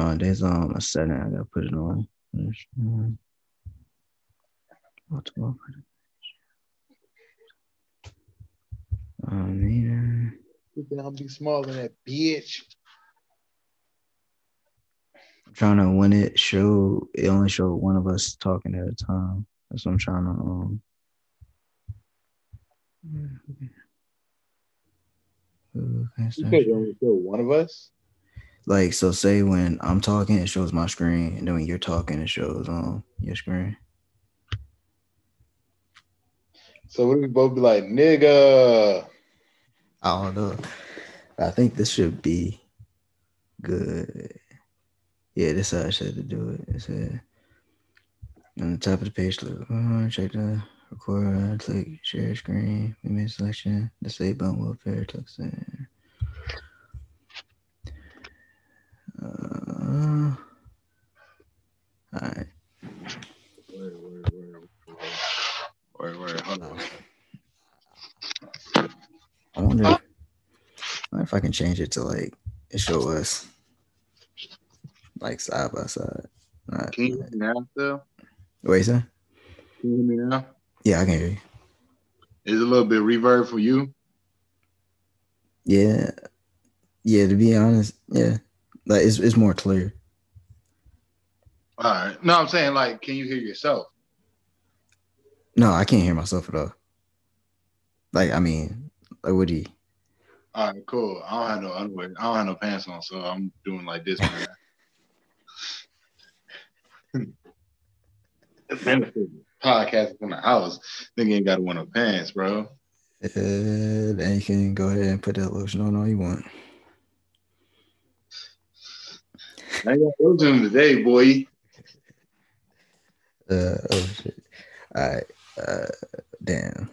on. There's um a setting I gotta put it on. What's going on? Oh man. I'll be smaller than that bitch. I'm trying to when it showed it only showed one of us talking at a time. That's what I'm trying to um you said only show one of us? Like so say when I'm talking it shows my screen and then when you're talking it shows on um, your screen. So what we both be like, nigga? I don't know. I think this should be good. Yeah, this is how I said to do it. It said on the top of the page, look, oh, check the record, click share screen, we made selection, disable button will appear, text in. Uh, all right. Wait, wait, wait, wait, wait, hold on. I wonder, I wonder if I can change it to like it show us like side by side. Not, can you hear me now? What you say? Can you hear me now? Yeah, I can hear you. Is a little bit reverb for you? Yeah. Yeah, to be honest, yeah. Like it's it's more clear. All right. No, I'm saying like, can you hear yourself? No, I can't hear myself at all. Like, I mean, like what do you all right, cool. I don't have no underwear. I don't have no pants on, so I'm doing like this. Podcasting from the house, nigga ain't got to wear no pants, bro. Uh, then you can go ahead and put that lotion on all you want. I got lotion today, boy. Uh, oh shit. All right. Uh, damn.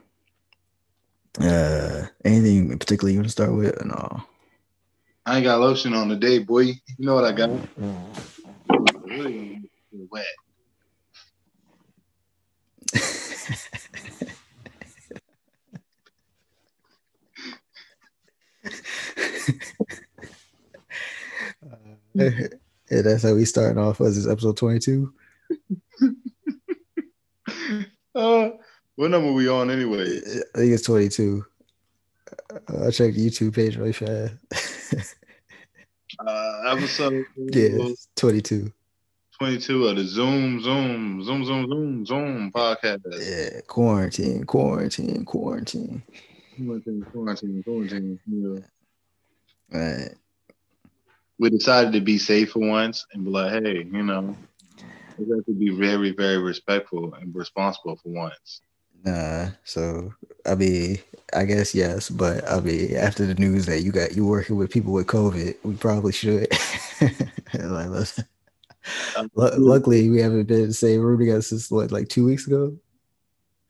Uh, anything in particular you want to start with? no. I ain't got lotion on today, boy. You know what I got? Really wet. Yeah, that's how we starting off. Was this episode twenty two? uh, what number are we on anyway? I think it's 22. Uh, I'll check the YouTube page really fast. uh, episode yeah, 22. 22 of the Zoom, Zoom, Zoom, Zoom, Zoom, Zoom podcast. Yeah, quarantine, quarantine, quarantine. Quarantine, quarantine, quarantine. Yeah. Right. We decided to be safe for once and be like, hey, you know, we have to be very, very respectful and responsible for once. Nah, so I mean, I guess yes, but I mean, after the news that you got you working with people with COVID, we probably should. like, listen. luckily, we haven't been in the same room together since what, like two weeks ago.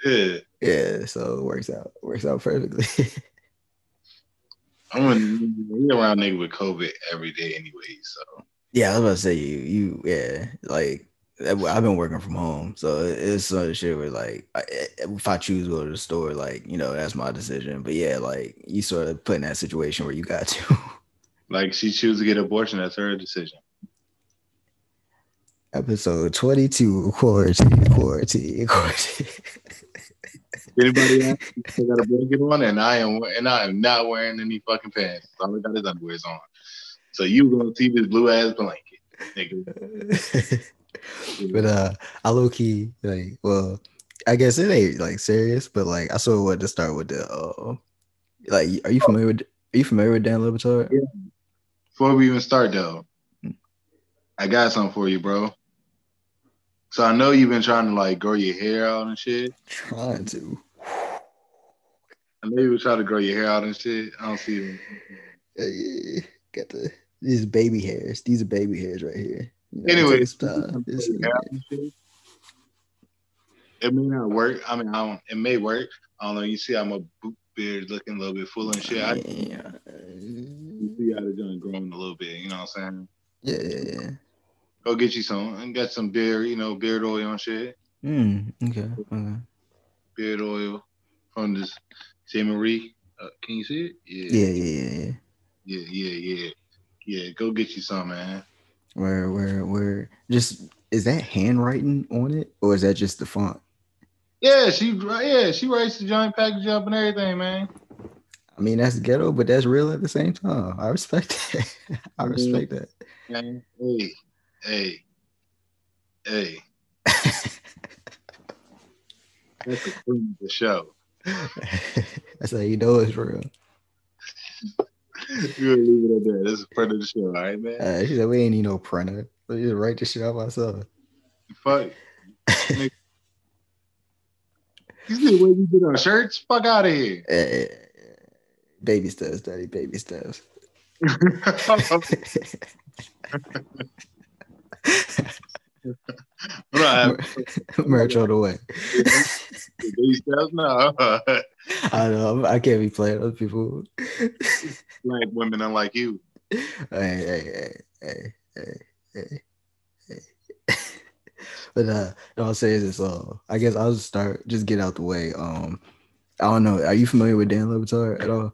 Yeah, yeah. So it works out, works out perfectly. I'm gonna around nigga with COVID every day anyway. So yeah, I was about to say you, you, yeah, like I've been working from home, so it's sort of shit where like if I choose to go to the store, like you know that's my decision. But yeah, like you sort of put in that situation where you got to. Like she chooses to get abortion, that's her decision. Episode twenty two, quarantine, quarantine, quarantine. Anybody else got a blanket on, and I am and I am not wearing any fucking pants. All I got is underwear on. So you gonna see this blue ass blanket, nigga. but uh, I low key like, well, I guess it ain't like serious, but like I sort of wanted to start with the uh, like, are you familiar with are you familiar with Dan Le Batard? Yeah. Before we even start though, hmm. I got something for you, bro. So I know you've been trying to like grow your hair out and shit. Trying to. I know you were trying to grow your hair out and shit. I don't see them. Yeah, got the these baby hairs. These are baby hairs right here. Anyway, it may not work. I mean, I don't. It may work. I don't know. You see, I'm a boot beard looking a little bit full and shit. I, yeah. You see how the joint growing a little bit. You know what I'm saying? Yeah, yeah, yeah. Go get you some and get some beard. You know, beard oil and shit. Mm, okay. Okay. Beard oil from this J. Marie. Uh, can you see it? Yeah. Yeah, yeah, yeah, yeah. Yeah, yeah, yeah. Yeah, go get you some, man. Where where where just is that handwriting on it or is that just the font? Yeah, she yeah she writes the joint package up and everything, man. I mean that's ghetto, but that's real at the same time. I respect that. I respect that. Hey, hey, hey. That's the of the show. that's how you know it's real. You're gonna leave it at that. That's a friend of the show, all right, man. Uh, she said we ain't need no printer. We just write this shit out myself. Fuck. You see the way we did our shirts? Fuck out of here. Eh, baby steps, daddy, baby steps. right. Merch all the way. Baby steps? No. I know. I can't be playing other people. Black women unlike you. Hey, hey, hey, hey, hey, hey, but uh, all I'll say is this. Uh, I guess I'll just start. Just get out the way. Um, I don't know. Are you familiar with Dan Le Batard at all?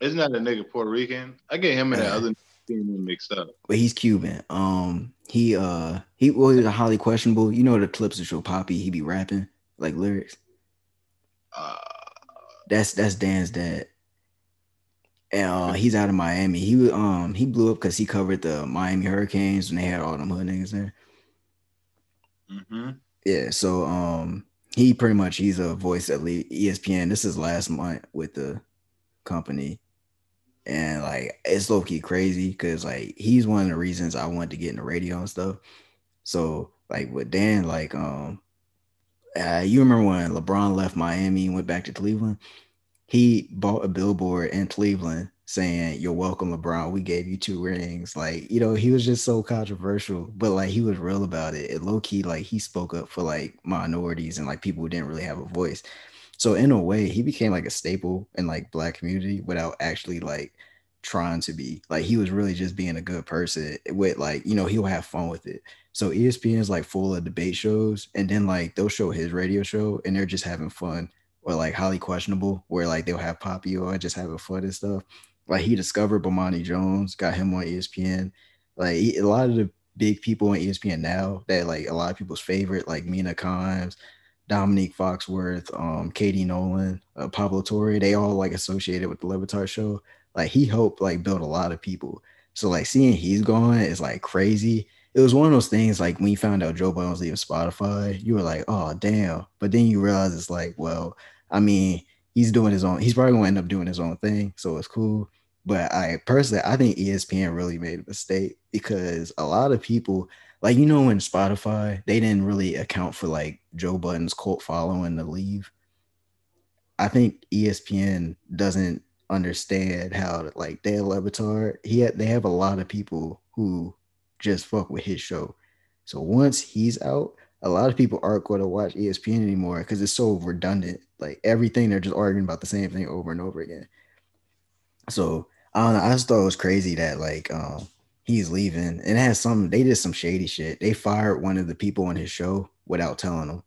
Isn't that a nigga Puerto Rican? I get him and the other team mixed up. But he's Cuban. Um, he uh, he well, he's a highly questionable. You know the clips that show Papi. He be rapping like lyrics. Uh, That's that's Dan's dad. And uh, he's out of Miami. He was um he blew up because he covered the Miami Hurricanes and they had all them hood niggas there. hmm Yeah, so um he pretty much he's a voice at le- ESPN. This is last month with the company. And like it's low key crazy because like he's one of the reasons I wanted to get into radio and stuff. So like with Dan, like um uh, you remember when LeBron left Miami and went back to Cleveland? He bought a billboard in Cleveland saying, You're welcome, LeBron. We gave you two rings. Like, you know, he was just so controversial, but like he was real about it. It low key, like he spoke up for like minorities and like people who didn't really have a voice. So in a way, he became like a staple in like black community without actually like trying to be. Like he was really just being a good person with like you know he'll have fun with it. So espn is like full of debate shows and then like they'll show his radio show and they're just having fun or like highly questionable where like they'll have Papi or just having fun and stuff. Like he discovered Bomani Jones, got him on ESPN. Like he- a lot of the big people on ESPN now that like a lot of people's favorite, like Mina Kimes, Dominique Foxworth, um, Katie Nolan, uh, Pablo Torre, they all like associated with the Le Batard show. Like he helped like build a lot of people. So like seeing he's gone is like crazy. It was one of those things like when you found out Joe Budden was leaving Spotify, you were like, oh damn. But then you realize it's like, well, I mean, he's doing his own, he's probably gonna end up doing his own thing. So it's cool. But I personally, I think ESPN really made a mistake because a lot of people, like you know, when Spotify, they didn't really account for like Joe Budden's cult following to leave. I think ESPN doesn't understand how like Dan Le Batard, he had, they have a lot of people who just fuck with his show. So once he's out, a lot of people aren't going to watch ESPN anymore because it's so redundant. Like everything, they're just arguing about the same thing over and over again. So I don't know. I just thought it was crazy that like um he's leaving and has some they did some shady shit. They fired one of the people on his show without telling him.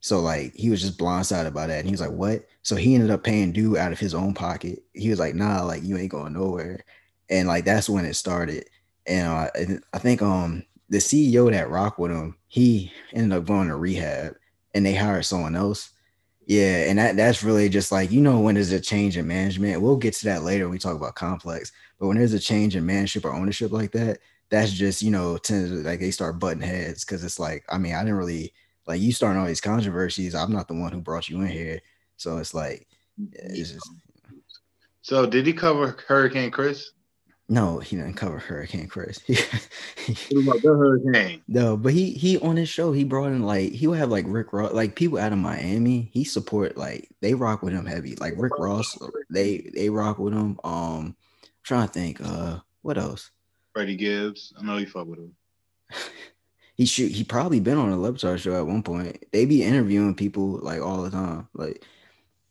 So like he was just blindsided by that. And he was like, what? So he ended up paying due out of his own pocket. He was like, nah, like you ain't going nowhere. And like that's when it started. And uh, I think um the CEO that rocked with him, he ended up going to rehab and they hired someone else. Yeah, and that that's really just like you know when there's a change in management. We'll get to that later when we talk about complex. But when there's a change in management or ownership like that, that's just you know tends to, like they start butting heads because it's like I mean I didn't really like you starting all these controversies. I'm not the one who brought you in here, so it's like mm-hmm. it's just So did he cover Hurricane Chris? No, he didn't cover Hurricane Chris. What about the hurricane? No, but he he on his show he brought in like he would have like Rick Ross like people out of Miami he support like they rock with him heavy like Rick Ross they they rock with him um trying to think uh what else Freddie Gibbs. I know you fuck with him. he shoot he probably been on a Le Batard show at one point they be interviewing people like all the time like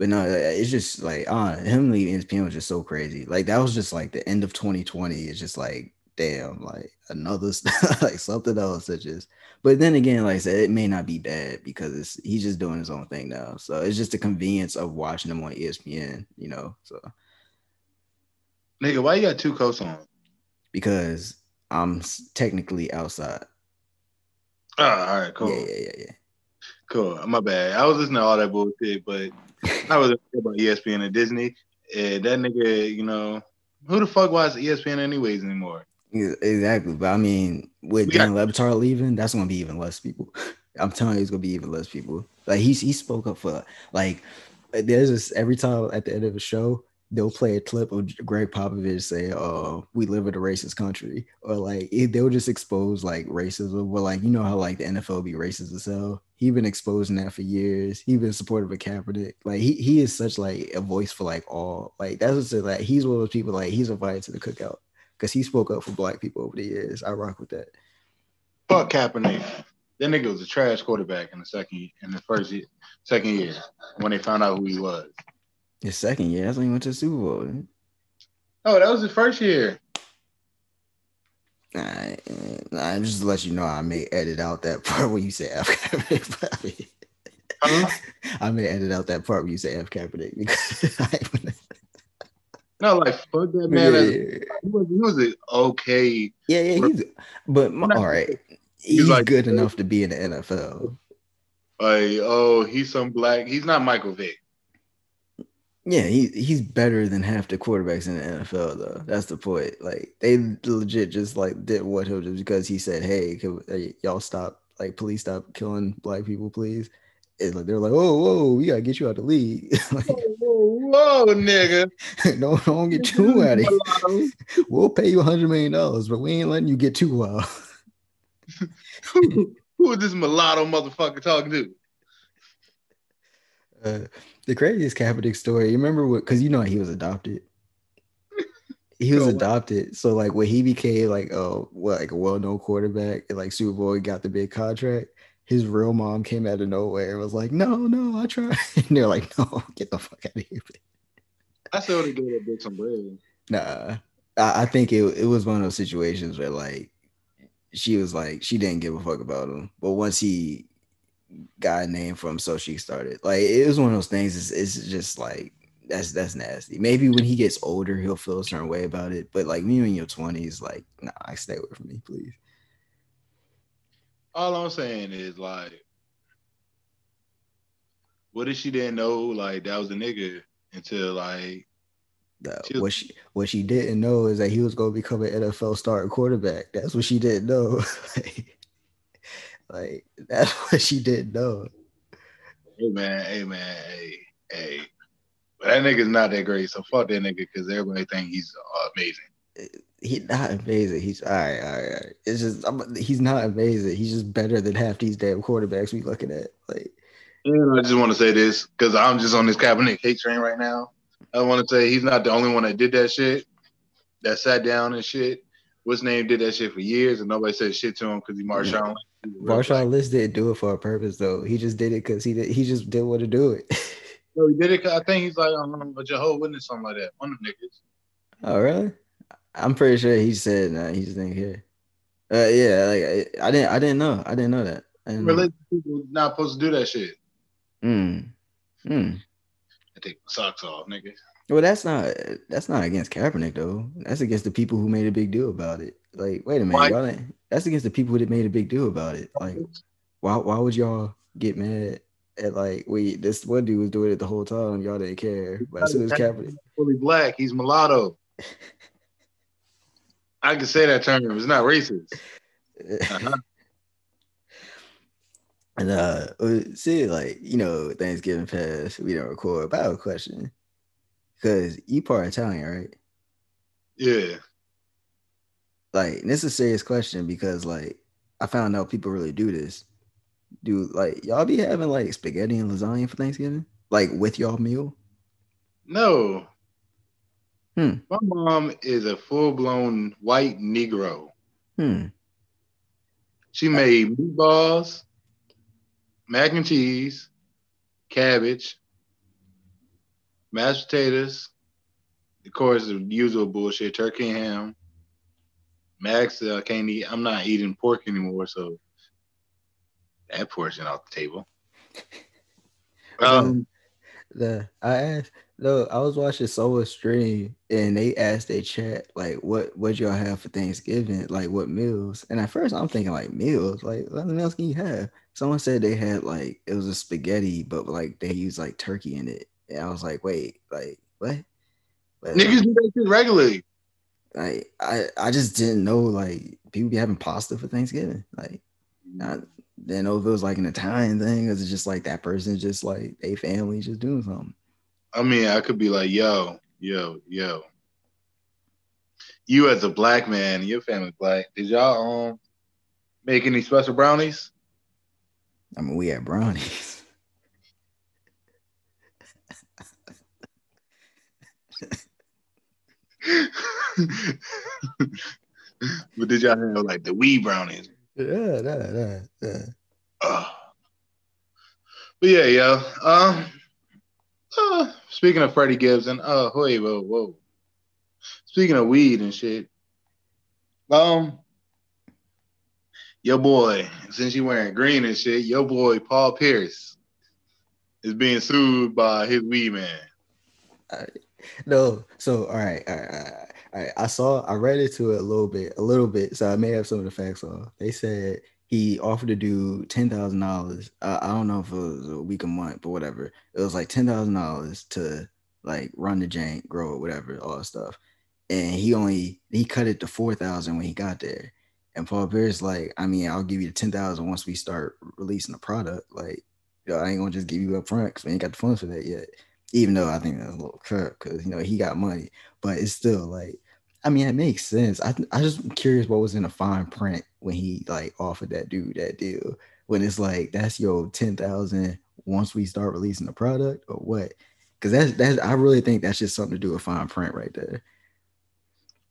but no it's just like uh him leaving ESPN was just so crazy like that was just like the end of 2020 it's just like damn like another like something else that just but then again like i said it may not be bad because it's he's just doing his own thing now so it's just the convenience of watching him on espn you know so Nigga, why you got two coats on? because I'm technically outside. Oh, all right, cool. Yeah, yeah, yeah, yeah. Cool. My bad. I was listening to all that bullshit, but I was about ESPN and Disney. And that nigga, you know, who the fuck watches ESPN anyways anymore? Yeah, Exactly. But I mean, with We got- Dan Le Batard leaving, that's gonna be even less people. I'm telling you, it's gonna be even less people. Like he's he spoke up for like there's this every time at the end of the show, they'll play a clip of Gregg Popovich say, "Uh, we live in a racist country," or like it, they'll just expose like racism. But like you know how like the NFL be racist as hell. He been exposing that for years. He's been supportive of Kaepernick. Like he he is such like a voice for like all. Like that's what's like he's one of those people like he's invited to the cookout because he spoke up for black people over the years. I rock with that. Fuck Kaepernick. That nigga was a trash quarterback in the second in the first year, second year when they found out who he was. His second year, that's when he went to the Super Bowl. Oh, that was his first year. Nah, eh, nah, just to let you know, I may edit out that part when you say F Kaepernick. I, mean? I may edit out that part when you say F Kaepernick because I, No, like fuck that man. yeah, as- yeah, He was, he was an okay. yeah, yeah, he's but my, all right, he's he's like- good enough to be in the NFL. Like, oh, he's some black. He's not Michael Vick. Yeah, he he's better than half the quarterbacks in the NFL though. That's the point. Like they legit just like did what he did because he said, "Hey, can, hey, y'all stop like police stop killing black people, please." It's like they're like, "Whoa, whoa, we gotta get you out of the league. like, Whoa, whoa, nigga. don't don't get too out of here. We'll pay you a hundred million dollars, but we ain't letting you get too wild." who, who is this mulatto motherfucker talking to? Uh, the craziest Kaepernick story. You remember what? Because you know he was adopted. He was adopted, so like when he became like a what like a well known quarterback and like Super Bowl, he got the big contract. His real mom came out of nowhere and was like, "No, no, I tried." And they're like, "No, get the fuck out of here." I still would have gave that bitch some bread. Nah, I, I think it it was one of those situations where like she was like she didn't give a fuck about him, but once he got a name from, so she started like it was one of those things. It's, it's just like that's that's nasty. Maybe when he gets older, he'll feel a certain way about it, but like me in your twenties, like nah, I stay away from me, please. All I'm saying is like, what if she didn't know like that was a nigga until like No, She was- what she what she didn't know is that he was going to become an NFL starting quarterback. That's what she didn't know. like, like that's what she didn't know. Hey man, hey man, hey, hey. But that nigga's not that great, so fuck that nigga because everybody think he's uh, amazing. He's not amazing. He's all right, all right, all right. It's just I'm, he's not amazing. He's just better than half these damn quarterbacks we looking at. Like, And I just want to say this because I'm just on this Kaepernick hate train right now. I want to say he's not the only one that did that shit, that sat down and shit. What's name did that shit for years and nobody said shit to him because he Marshawn. Lynch. He was real Marshawn Lynch didn't do it for a purpose though. He just did it because he did. He just didn't want to do it. No, he did it. 'cause I think he's like um, a Jehovah Witness, something like that. One of them niggas. oh really? I'm pretty sure he said nah, he just didn't care. Uh, yeah, like I, I didn't. I didn't know. I didn't know that. I didn't know. Religious people not supposed to do that shit. Mm. Mm. I take my socks off, nigga. Well, that's not that's not against Kaepernick though. That's against the people who made a big deal about it. Like, wait a minute, y'all that's against the people that made a big deal about it. Like, why why would y'all get mad at like wait this one dude was doing it the whole time y'all didn't care, but as soon as Kaepernick, fully black. He's mulatto. I can say that term. It's not racist. Uh-huh. and uh, see like you know Thanksgiving pass we don't record. But I have a question because you part Italian, right? Yeah. like this is a serious question because like I found out people really do this. Do like y'all be having like spaghetti and lasagna for Thanksgiving? Like with y'all meal? No. Hmm. My mom is a full blown white Negro. Hmm. She made meatballs, mac and cheese, cabbage, mashed potatoes, of course, the usual bullshit, turkey and ham. Max, uh, can't eat. I'm not eating pork anymore, so that portion off the table. Um, The I asked No, I was watching Soul stream and they asked their chat like, "What what y'all have for Thanksgiving? Like, what meals?" And at first, I'm thinking like meals. Like, what meals can you have? Someone said they had like it was a spaghetti, but like they used like turkey in it. And I was like, "Wait, like what?" Niggas do that shit regularly. Like, I I just didn't know like people be having pasta for Thanksgiving. Like, I didn't know if it was like an Italian thing, or it's just like that person just like a family just doing something. I mean, I could be like, yo, yo, yo. You as a black man, your family black, did y'all um make any special brownies? I mean, we had brownies. but did y'all have like the wee brownies? Yeah, yeah, yeah, yeah. Uh, but yeah, yo. Um uh, speaking of Freddie Gibbs and uh, wait, whoa, whoa. Speaking of weed and shit, um, your boy, since you wearing green and shit, your boy Paul Pierce is being sued by his weed man. Uh, no, so all right, all right, all right. I saw, I read into it a little bit, a little bit, so I may have some of the facts on. They said he offered to do ten thousand dollars. Uh, I don't know if it was a week, a month, but whatever. It was like ten thousand dollars to like run the jank, grow it, whatever, all that stuff. And he only he cut it to four thousand when he got there. And Paul Pierce like, I mean, I'll give you the ten thousand once we start releasing the product. Like, yo, I ain't gonna just give you up front because we ain't got the funds for that yet. Even though I think that's a little cut because you know he got money, but it's still like I mean, it makes sense. I I just curious what was in the fine print when he like offered that dude that deal. When it's like that's your ten thousand once we start releasing the product or what? Because that's that's I really think that's just something to do with fine print right there.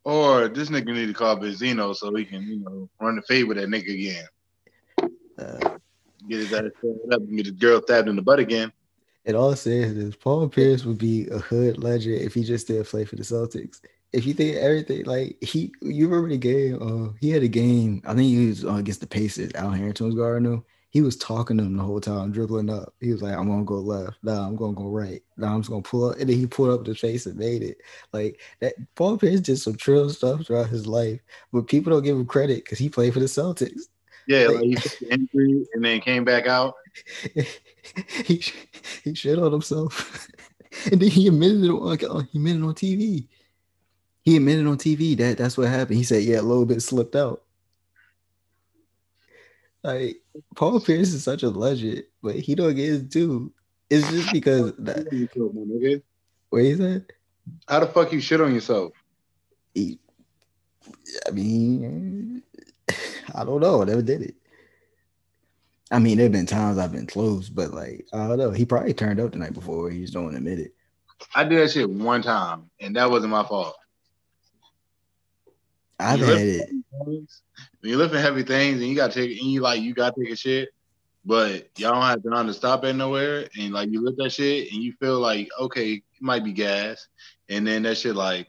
Or this nigga need to call Benzino so he can you know run the fade with that nigga again. Uh, get his ass up and get his girl stabbed in the butt again. It all says is Paul Pierce would be a hood legend if he just still play for the Celtics if you think everything like he, you remember the game? Uh, he had a game. I think he was uh, against the Pacers. Al Harrington was guarding him. He was talking to him the whole time, dribbling up. He was like, "I'm gonna go left. Nah, I'm gonna go right. Nah, I'm just gonna pull up." And then he pulled up the face and made it. Like that. Paul Pierce did some trill stuff throughout his life, but people don't give him credit because he played for the Celtics. Yeah, like, like he took the injury and then came back out. he he shit on himself, and then he admitted it on uh, he admitted on TV. He admitted on TV that that's what happened. He said, "Yeah, a little bit slipped out." Like Paul Pierce is such a legend, but he don't get his due. It's just because that. What is that? How the fuck you shit on yourself? He, I mean, I don't know. I never did it. I mean, there have been times I've been close, but like I don't know. He probably turned up the night before. He just don't admit it. I did that shit one time, and that wasn't my fault. I've had it. When you're lifting heavy things and you gotta take and you like you gotta take a shit, but y'all don't have time to stop at nowhere and like you lift that shit and you feel like okay, it might be gas, and then that shit like,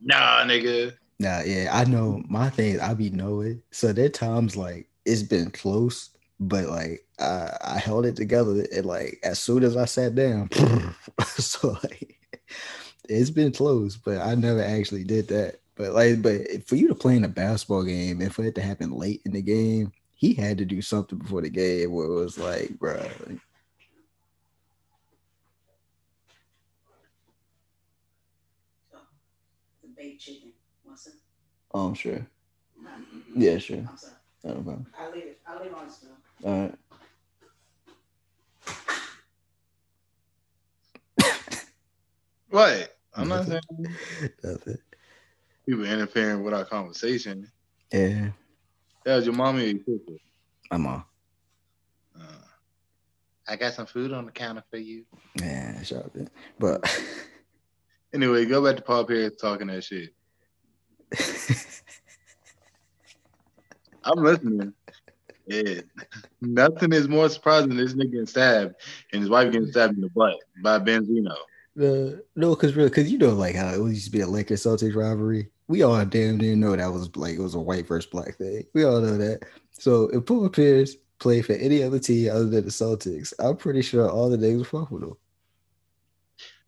nah, nigga. Nah, yeah, I know my thing. I be knowing. So there times like it's been close, but like I, I held it together and like as soon as I sat down, so like it's been close, but I never actually did that. But like, but for you to play in a basketball game and for it to happen late in the game, he had to do something before the game where it was like, bro. Like, chicken. Oh, I'm sure. Yeah, sure. No problem. I'll leave it. I'll leave on still. All right. what? I'm not saying nothing people interfering with our conversation. Yeah. That was your mommy or your sister? My mom. Uh, I got some food on the counter for you. Yeah, sure. But anyway, go back to Paul Pierce talking that shit. I'm listening. Yeah. Nothing is more surprising than this nigga getting stabbed and his wife getting stabbed in the butt by Benzino. The no, because real, because you know, like how it used to be a Lakers Celtics rivalry. We all damn near know that was like it was a white versus black thing. We all know that. So if Paul Pierce played for any other team other than the Celtics, I'm pretty sure all the niggas would fuck with him.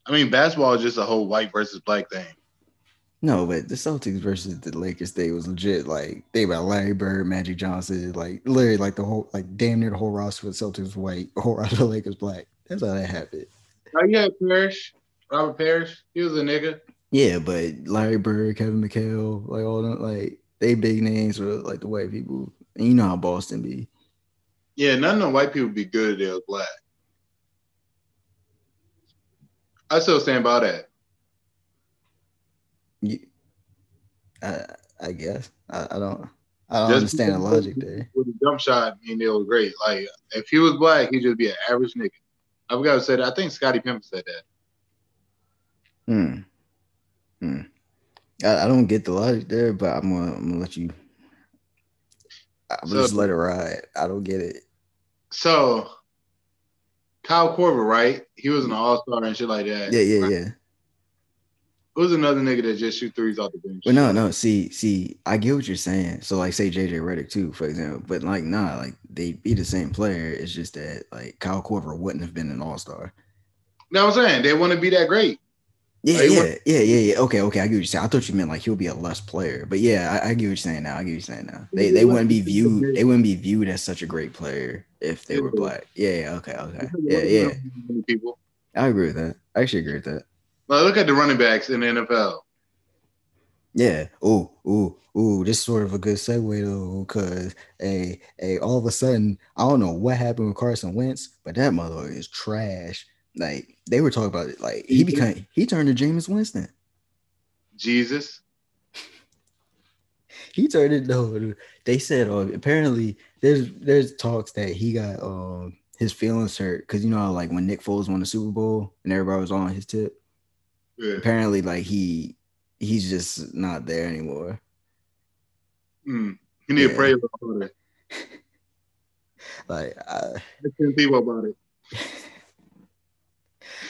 I mean, basketball is just a whole white versus black thing. No, but the Celtics versus the Lakers day was legit. Like they about Larry Bird, Magic Johnson, like literally like the whole like damn near the whole roster with Celtics white, whole roster of the Lakers black. That's how that happened. Oh yeah, Parrish, Robert Parrish, he was a nigga. Yeah, but Larry Bird, Kevin McHale, like all them, like they big names for like the white people. And you know how Boston be. Yeah, none of the white people be good if they was black. I still stand by that. You, I, I guess I, I don't. I don't Just understand the logic there. With a jump shot, I mean, it was great. Like if he was black, he'd just be an average nigga. I forgot to say that. I think Scottie Pippen said that. Hmm. Hmm. I, I don't get the logic there, but I'm gonna, I'm gonna let you. I'm so, just let it ride. I don't get it. So, Kyle Korver, right? He was an All Star and shit like that. Yeah, yeah, right? yeah. Who's another nigga that just shoot threes off the bench? But no, no. See, see, I get what you're saying. So, like, say JJ Redick too, for example. But like, nah, like they be the same player. It's just that like Kyle Korver wouldn't have been an All Star. No, I'm saying they want to be that great. Yeah, like, yeah, yeah, yeah, yeah. Okay, okay. I get what you're saying. I thought you meant like he'll be a less player, but yeah, I, I get what you're saying now. I get what you're saying now. They they wouldn't be viewed. They wouldn't be viewed as such a great player if they were black. Yeah, yeah. Okay, okay. Yeah, yeah. People. I agree with that. I actually agree with that. Well, look at the running backs in the NFL. Yeah. Oh, oh, oh. This is sort of a good segue though, because a a all of a sudden, I don't know what happened with Carson Wentz, but that mother is trash. Like they were talking about it. Like he became he turned to Jameis Winston. Jesus. he turned it though. They said uh, apparently there's there's talks that he got um his feelings hurt because you know like when Nick Foles won the Super Bowl and everybody was on his tip. Yeah. Apparently, like he he's just not there anymore. Mm. You need yeah. to pray about it. like I, people about it.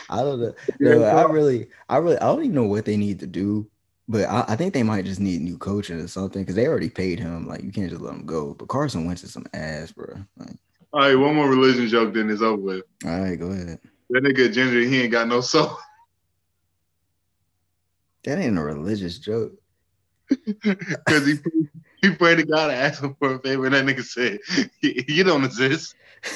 I don't know. No, I really, I really, I don't even know what they need to do, but I, I think they might just need new coaching or something because they already paid him. Like you can't just let him go. But Carson Wentz is some ass, bro. Like, all right, one more religion joke, then it's over with. All right, go ahead. That nigga Ginger, he ain't got no soul. That ain't a religious joke. Because he he prayed to God and asked him for a favor, and that nigga said, "You don't exist."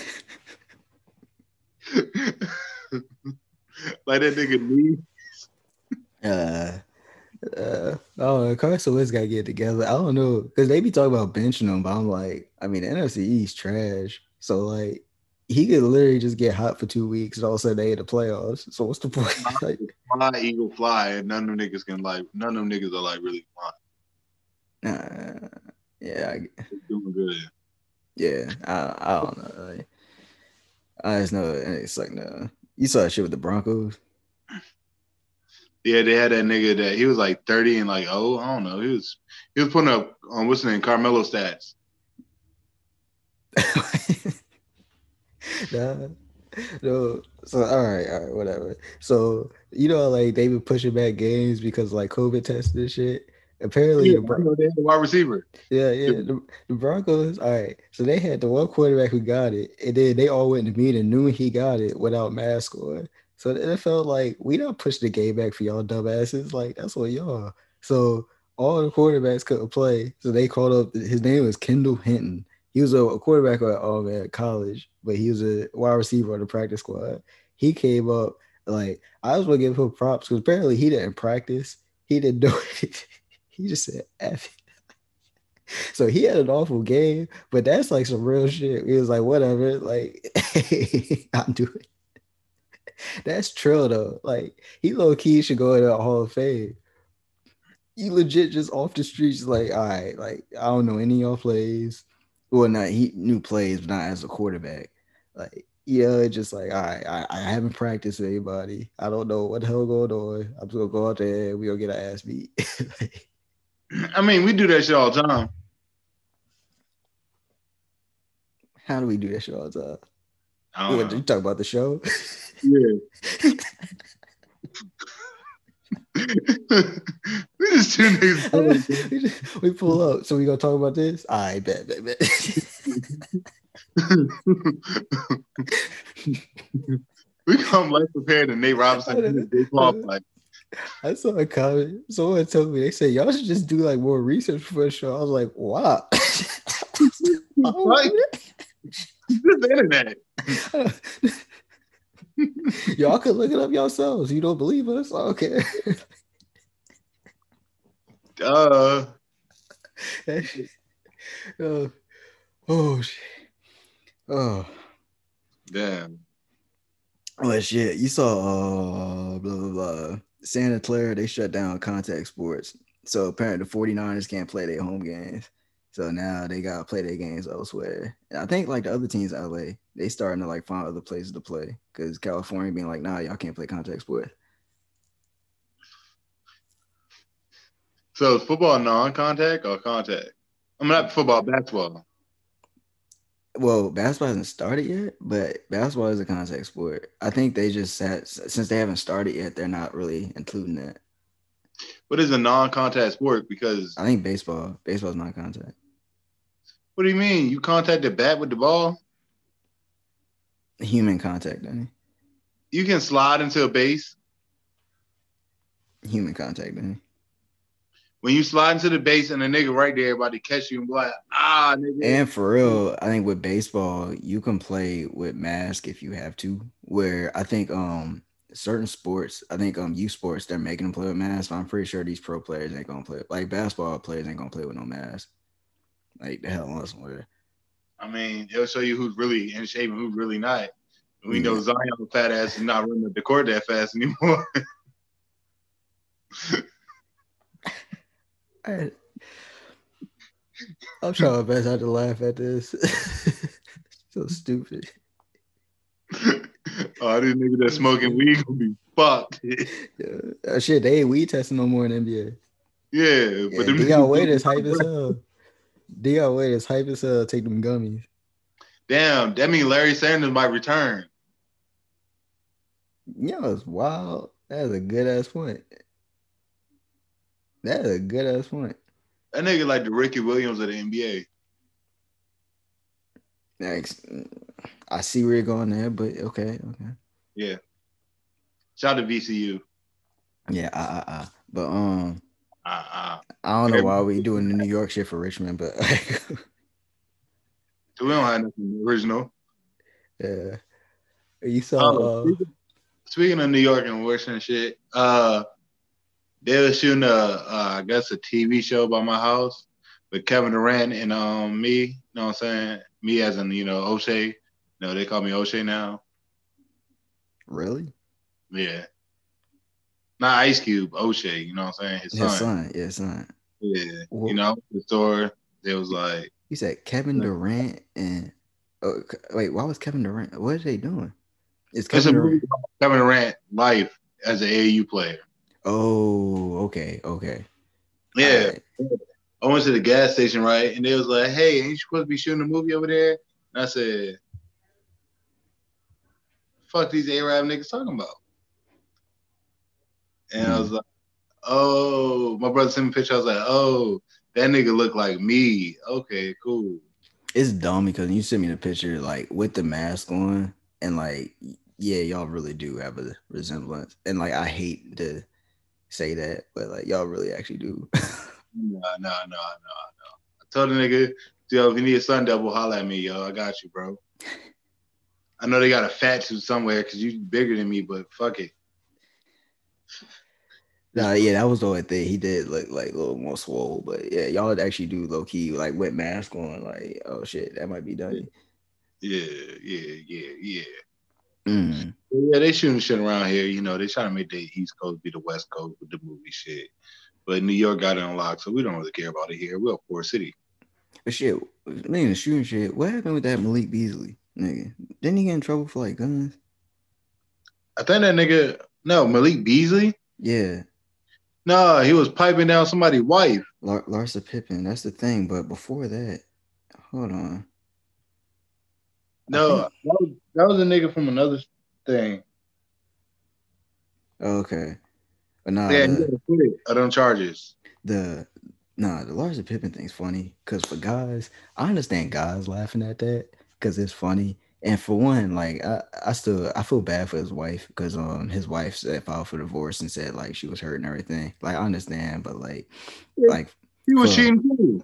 like that nigga needs. Uh, uh, oh, Carson Wentz gotta get together. I don't know because they be talking about benching him, but I'm like, I mean, the NFC East trash. So like, he could literally just get hot for two weeks and all of a sudden they in the playoffs. So what's the point? like, fly, eagle, fly, and none of them niggas can like. None of them niggas are like really flying. Uh, yeah, I, doing good. Yeah, I, I don't know. Like, I just know it's like no. You saw that shit with the Broncos. Yeah, they had that nigga that he was like 30 and like, oh, I don't know. He was he was putting up on um, what's the name, Carmelo stats. nah, no. So all right, all right, whatever. So you know, like they've been pushing back games because like COVID tested and shit. Apparently, yeah, the, Bron- the wide receiver. Yeah, yeah. The, the, Broncos. All right. So they had the one quarterback who got it, and then they all went to meet and knew he got it without mask on. So it felt like we don't push the game back for y'all dumbasses. Like that's what y'all. So all the quarterbacks couldn't play. So they called up. His name was Kendall Hinton. He was a, quarterback at, um, at college, but he was a wide receiver on the practice squad. He came up like I was gonna give him props because apparently he didn't practice. He didn't do it. He just said F. So he had an awful game, but that's like some real shit. He was like, whatever, like I'm doing. That's true though. Like he low key should go into a Hall of Fame. You legit just off the streets, like, all right, like I don't know any of y'all plays. Well, not he knew plays, but not as a quarterback. Like, yeah, It's just like, all right, I, I haven't practiced with anybody. I don't know what the hell going on. I'm just gonna go out there and we gonna get our ass beat. like, I mean, we do that shit all the time. How do we do that shit all the time? I what, you talk about the show? Yeah. we just two niggas. we pull up, so we gonna talk about this. I bet, bet, bet. We come less prepared than Nate Robinson. Like. I saw a comment. Someone told me they said y'all should just do like more research for a show. I was like, wow. Right. the internet. y'all could look it up yourselves. You don't believe us? Okay. Duh. oh, oh shit. Oh. Damn. Oh shit. You saw uh blah blah blah. Santa Clara, they shut down contact sports. So apparently the 49ers can't play their home games. So now they gotta play their games elsewhere. And I think like the other teams in LA, they starting to like find other places to play because California being like, nah, y'all can't play contact sports. So is football non-contact or contact? I mean, not football, basketball. Well, basketball hasn't started yet, but basketball is a contact sport. I think they just said since they haven't started yet, they're not really including that. What is a non-contact sport? Because I think baseball, baseball is non-contact. What do you mean? You contact the bat with the ball? Human contact, Danny. You can slide into a base. Human contact, Danny. When you slide into the base and the nigga right there about to catch you and be like, ah, nigga. And for real, I think with baseball, you can play with mask if you have to. Where I think um certain sports, I think um youth sports, they're making them play with masks. I'm pretty sure these pro players ain't gonna play like basketball players ain't gonna play with no mask. Like the hell else with. I mean, it'll show you who's really in shape and who's really not. We know Zion fat ass is not running the court that fast anymore. I, I'm trying my best not to laugh at this. so stupid. oh, this nigga that smoking weed gonna be fucked. yeah. Uh, shit, they ain't weed testing no more in NBA. Yeah, but yeah, Dion Waiters hype as hell. Dion is hype as hell. Take them gummies. Damn, that means Larry Sanders might return. Yeah, it's wild. That's a good ass point. That's a good ass point. That nigga like the Ricky Williams of the NBA. Thanks. I see where you're going there, but okay, okay. Yeah. Shout out to VCU. Yeah, uh, uh, uh. But um, uh, uh. I don't know why we doing the New York shit for Richmond, but we don't have nothing original. Yeah. You saw. Um, uh, speaking, of New York and Washington shit, uh, they were shooting a, uh, I guess, a TV show by my house with Kevin Durant and um me. You know what I'm saying? Me as in you know O'Shea. You know they call me O'Shea now. Really? Yeah. Not Ice Cube, O'Shea. You know what I'm saying? His, His son. son. Yeah, son. Yeah. Well, you know the store. It was like. You said Kevin Durant and. Oh, wait, why was Kevin Durant? What are they doing? It's Kevin Durant. Kevin Durant life as an AAU player. Oh, okay, okay. Yeah. Right. I went to the gas station, right? And they was like, hey, ain't you supposed to be shooting a movie over there? And I said, fuck these Arab niggas talking about? And. I hmm. was like, oh, my brother sent me a picture. I was like, oh, that nigga look like me. Okay, cool. It's dumb because you sent me the picture like with the mask on, and like, yeah, y'all really do have a resemblance. And like, I hate to say that, but like y'all really actually do. no, no, no, no, no. I told the nigga, yo, if you need a sun double, holla at me, yo. I got you, bro. I know they got a fat suit somewhere because you bigger than me, but fuck it. Nah, yeah, that was the only thing. He did look like a little more swole, but yeah, y'all actually do low key like wet mask on. Like, oh shit, that might be done. Yeah, yeah, yeah, yeah. Mm. Yeah, they shooting shit around here. You know, they trying to make the East Coast be the West Coast with the movie shit. But New York got it unlocked, so we don't really care about it here. We're a poor city. But shit, nigga, shooting shit. What happened with that Malik Beasley nigga? Didn't he get in trouble for like guns? I think that nigga, no, Malik Beasley. Yeah. No, he was piping down somebody's wife. Lar- Larsa Pippen. That's the thing. But before that, hold on. No, that was, that was a nigga from another thing. Okay. But nah, yeah, the, I don't charges. The nah, the Larsa Pippen thing's funny because for guys, I understand guys laughing at that because it's funny. And for one, like I, I still I feel bad for his wife because um his wife said filed for divorce and said like she was hurt and everything. Like I understand, but like Yeah. like He was cheating too.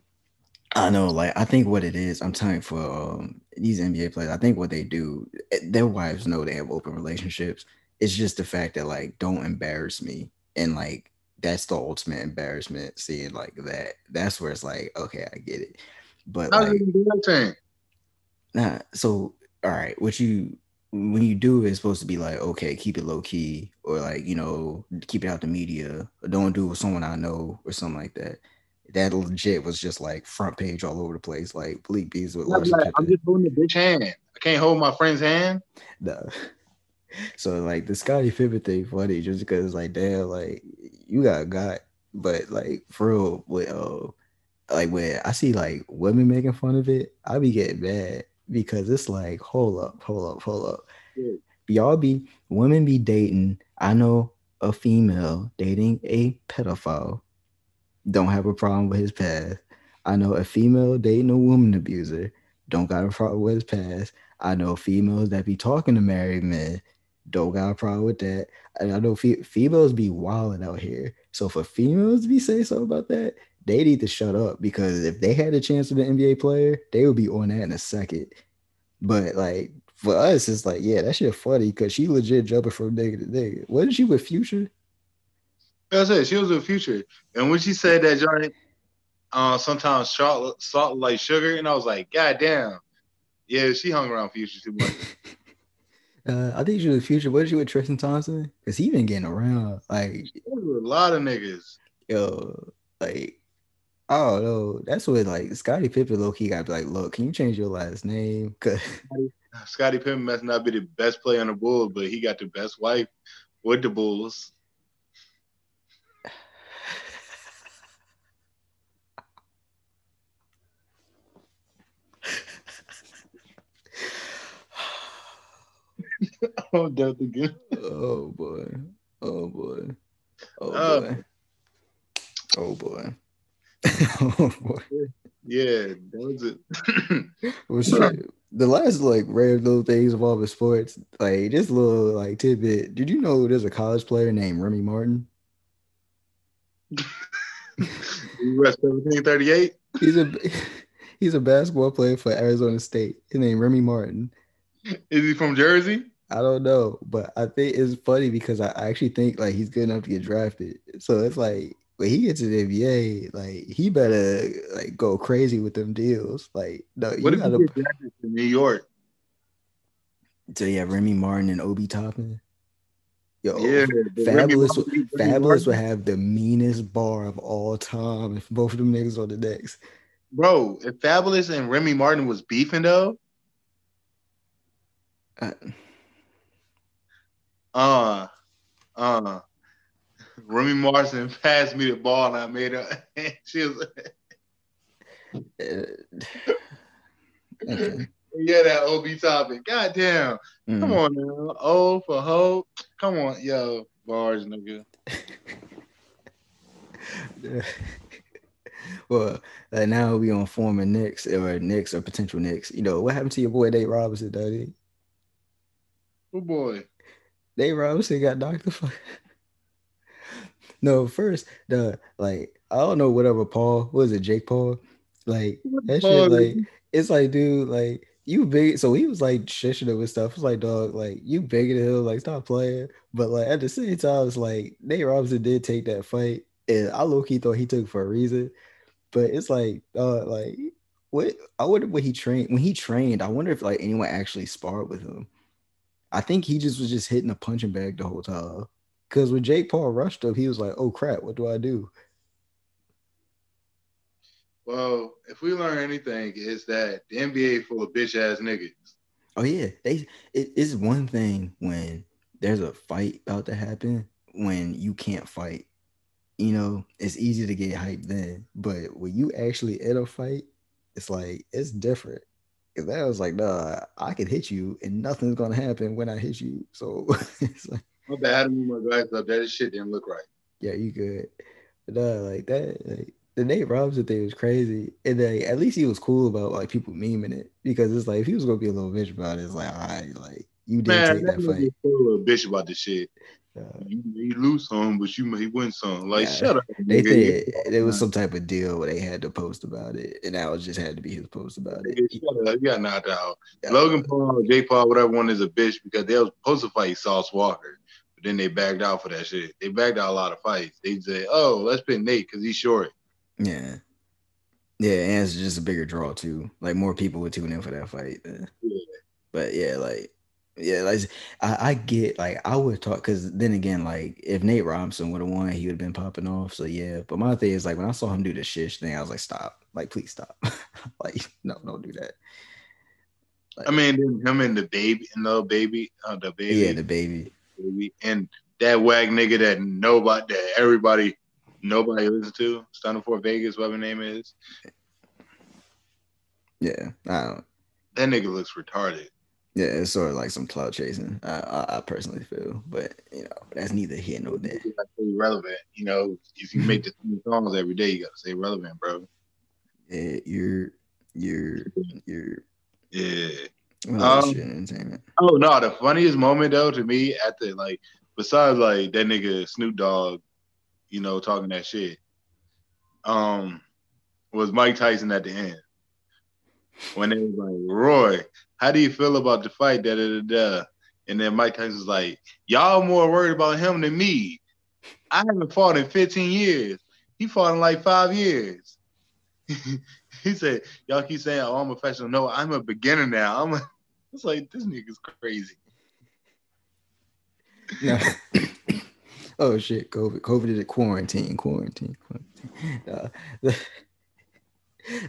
I know, like I think what it is, I'm telling you for um, these NBA players, I think what they do, eh, their wives know they have open relationships. It's just the fact that like don't embarrass me, and like that's the ultimate embarrassment. Seeing like that, that's where it's like, okay, I get it, but like? Nah, so all right, what you when you do it's supposed to be like, okay, keep it low key, or like, you know, keep it out the media, or don't do it with someone I know or something like that. That legit was just like front page all over the place, like Bleak Bees with I'm, like, I'm just holding the bitch hand. I can't hold my friend's hand. No. So like the Scottie Pippen thing funny just because like damn, like you got got, but like for real with uh like when I see like women making fun of it, I be getting mad because it's like, hold up, hold up, hold up. Yeah. Y'all be women be dating. I know a female dating a pedophile. Don't have a problem with his past. I know a female dating a woman abuser. Don't got a problem with his past. I know females that be talking to married men. Don't got a problem with that. And I know fe- females be wilding out here. So for females to be saying something about that, they need to shut up because if they had a chance with an NBA player, they would be on that in a second. But like for us, it's like, yeah, that shit funny because she legit jumping from nigga to nigga. Wasn't she with Future? I said, she was with Future. And when she said that joint, uh, sometimes salt, salt like sugar, and I was like, God damn. Yeah, she hung around Future too much. Uh, I think she was with Future. Wasn't she with Tristan Thompson? Because he been getting around. Like, a lot of niggas. yo, like, I don't. That's what like Scottie Pippen low key got like, look, can you change your last name? Cause Scottie Pippen must not be the best player on the Bulls, but he got the best wife with the Bulls. Oh, that's good. oh boy, oh boy, oh Uh, boy, oh boy, oh boy. Yeah, that was it. Well, shit. The last like random little things involving sports, like just a little like tidbit. Did you know there's a college player named Remy Martin? US 1738. He's a he's a basketball player for Arizona State. His name Remy Martin. Is he from Jersey? I don't know, but I think it's funny because I actually think like he's good enough to get drafted. So it's like when he gets to the NBA, like he better like go crazy with them deals. Like no, you What if gotta. he to New York? So yeah, Remy Martin and Obi Toppin. Yo, yeah, Fabolous, Remy Fabolous would have the meanest bar of all time if both of them niggas on the decks. Bro, if Fabolous and Remy Martin was beefing though, Uh, uh, uh, Remy Martin passed me the ball and I made her. she was, uh, okay. yeah, that Obi Toppin. God damn. Come Mm. on now. O for hope. Come on, yo. Bars, nigga. well, uh, now we on former Knicks or Knicks or potential Knicks. You know what happened to your boy Nate Robinson, Daddy? Oh boy. Nate Robinson got knocked the fuck. No, first the like I don't know whatever Paul what was it Jake Paul like that Paul, shit like it's like dude like you big so he was like shushing him and stuff. It's like dog like you bigger than him like stop playing. But like at the same time it's like Nate Robinson did take that fight and I low key thought he took it for a reason. But it's like uh like what I wonder what he trained when he trained. I wonder if like anyone actually sparred with him. I think he just was just hitting a punching bag the whole time. Because when Jake Paul rushed up, he was like, "Oh crap, what do I do?" Well, if we learn anything, is that the NBA full of bitch ass niggas. Oh yeah, they. It is one thing when there's a fight about to happen when you can't fight. You know, it's easy to get hyped then, but when you actually in a fight, it's like it's different. Cause that was like, nah, I can hit you and nothing's gonna happen when I hit you. So it's like, My bad, I had to move my glasses up. That shit didn't look right. yeah, you good. But nah, like that, like the Nate Robinson thing was crazy, and then at least he was cool about like people memeing it because it's like if he was gonna be a little bitch about it, it's like all right, like you did Man, take that that fight. a bitch about this shit. Uh, You may lose some, but you may win some. Like, Yeah. shut up. they nigga. there was some type of deal where they had to post about it, and that was just had to be his post about it. shut up. You got knocked out. Yeah. Logan Paul, Jay Paul, whatever one is a bitch because they was supposed to fight Sauce Walker, but then they backed out for that shit. They backed out a lot of fights. They said, "Oh, let's pick Nate because he's short." Yeah. Yeah, and it's just a bigger draw too. Like more people would tune in for that fight. Yeah. But yeah, like yeah, like I, I get like I would talk because then again, like if Nate Robinson would have won, he would have been popping off. So yeah, but my thing is like when I saw him do the shish thing, I was like, stop, like please stop, like no, don't do that. I mean, him and the baby, and the baby, uh, the baby, Yeah, the baby. Baby, and that wag nigga that nobody, that everybody, nobody listens to, Stunna 4 Vegas, whatever name is. Yeah, I don't. That nigga looks retarded. Yeah, it's sort of like some cloud chasing. I, I, I personally feel, but you know, that's neither here nor there. You gotta relevant. You know, if you make the songs every day, you gotta stay relevant, bro. Yeah, you're you're you're Yeah. Well, Um, shit entertainment. Oh no, the funniest moment though to me at the like besides like that nigga Snoop Dogg, you know, talking that shit, um, was Mike Tyson at the end. When they was like, Roy, how do you feel about the fight? Da da da da. And then Mike Tyson was like, Y'all more worried about him than me. I haven't fought in 15 years. He fought in like five years. he said, Y'all keep saying, Oh, I'm a professional. No, I'm a beginner now. I'm a it's like this nigga's crazy. No. oh shit, COVID. COVID is a quarantine, quarantine, quarantine. Uh, the,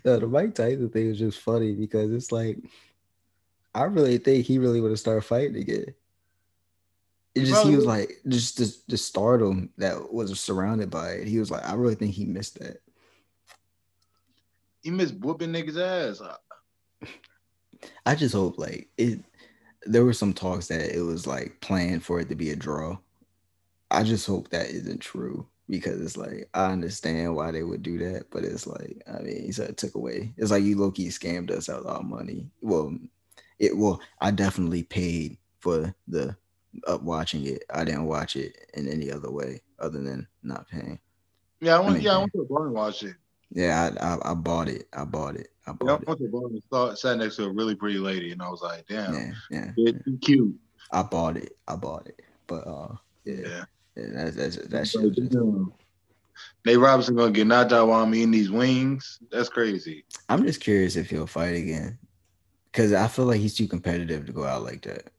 no, the Mike Tyson thing is just funny because it's like I really think he really would have started fighting again. It just he was like just the, the stardom that was surrounded by it. He was like, I really think he missed that. He missed whooping niggas ass. I just hope like it. There were some talks that it was like planned for it to be a draw. I just hope that isn't true because it's like I understand why they would do that, but it's like I mean, he said it took away. It's like you low key scammed us out of our money. Well, it well, I definitely paid for the uh, watching it. I didn't watch it in any other way other than not paying. Yeah, I went. mean, yeah, I went to bar and watched it. Yeah, I I, I bought it. I bought it. I Yeah, I bought it. bar and saw, sat next to a really pretty lady, and I was like, damn, Yeah, yeah. you cute. I bought it. I bought it. But uh, yeah. Yeah. Yeah, that's that's that shit. Just- Nate Robinson gonna get knocked out while I'm eating these wings. That's crazy. I'm just curious if he'll fight again, because I feel like he's too competitive to go out like that.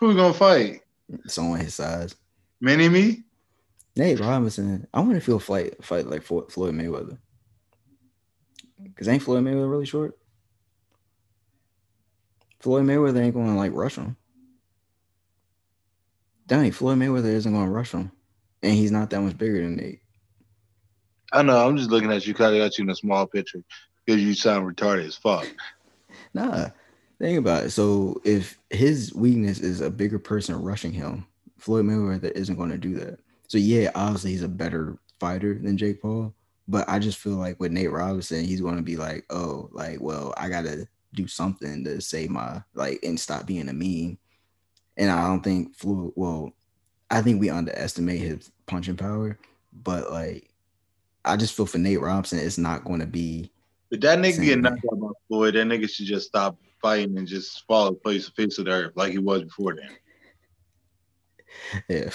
Who we gonna fight? Someone his size, Mini me? Nate Robinson. I want to he'll fight fight like Floyd Mayweather. Because ain't Floyd Mayweather really short? Floyd Mayweather ain't going to like rush him. Danny, Floyd Mayweather isn't going to rush him, and he's not that much bigger than Nate. I know. I'm just looking at you. Kind of got you in a small picture because you sound retarded as fuck. Nah, think about it. So if his weakness is a bigger person rushing him, Floyd Mayweather isn't going to do that. So yeah, obviously he's a better fighter than Jake Paul, but I just feel like with Nate Robinson, he's going to be like, oh, like, well, I gotta do something to save my like and stop being a meme. And I don't think Floyd. Well, I think we underestimate his punching power, but like, I just feel for Nate Robinson, it's not going to be If that nigga get knocked out by Floyd, that nigga should just stop fighting and just fall place face of the earth like he was before then. Yeah.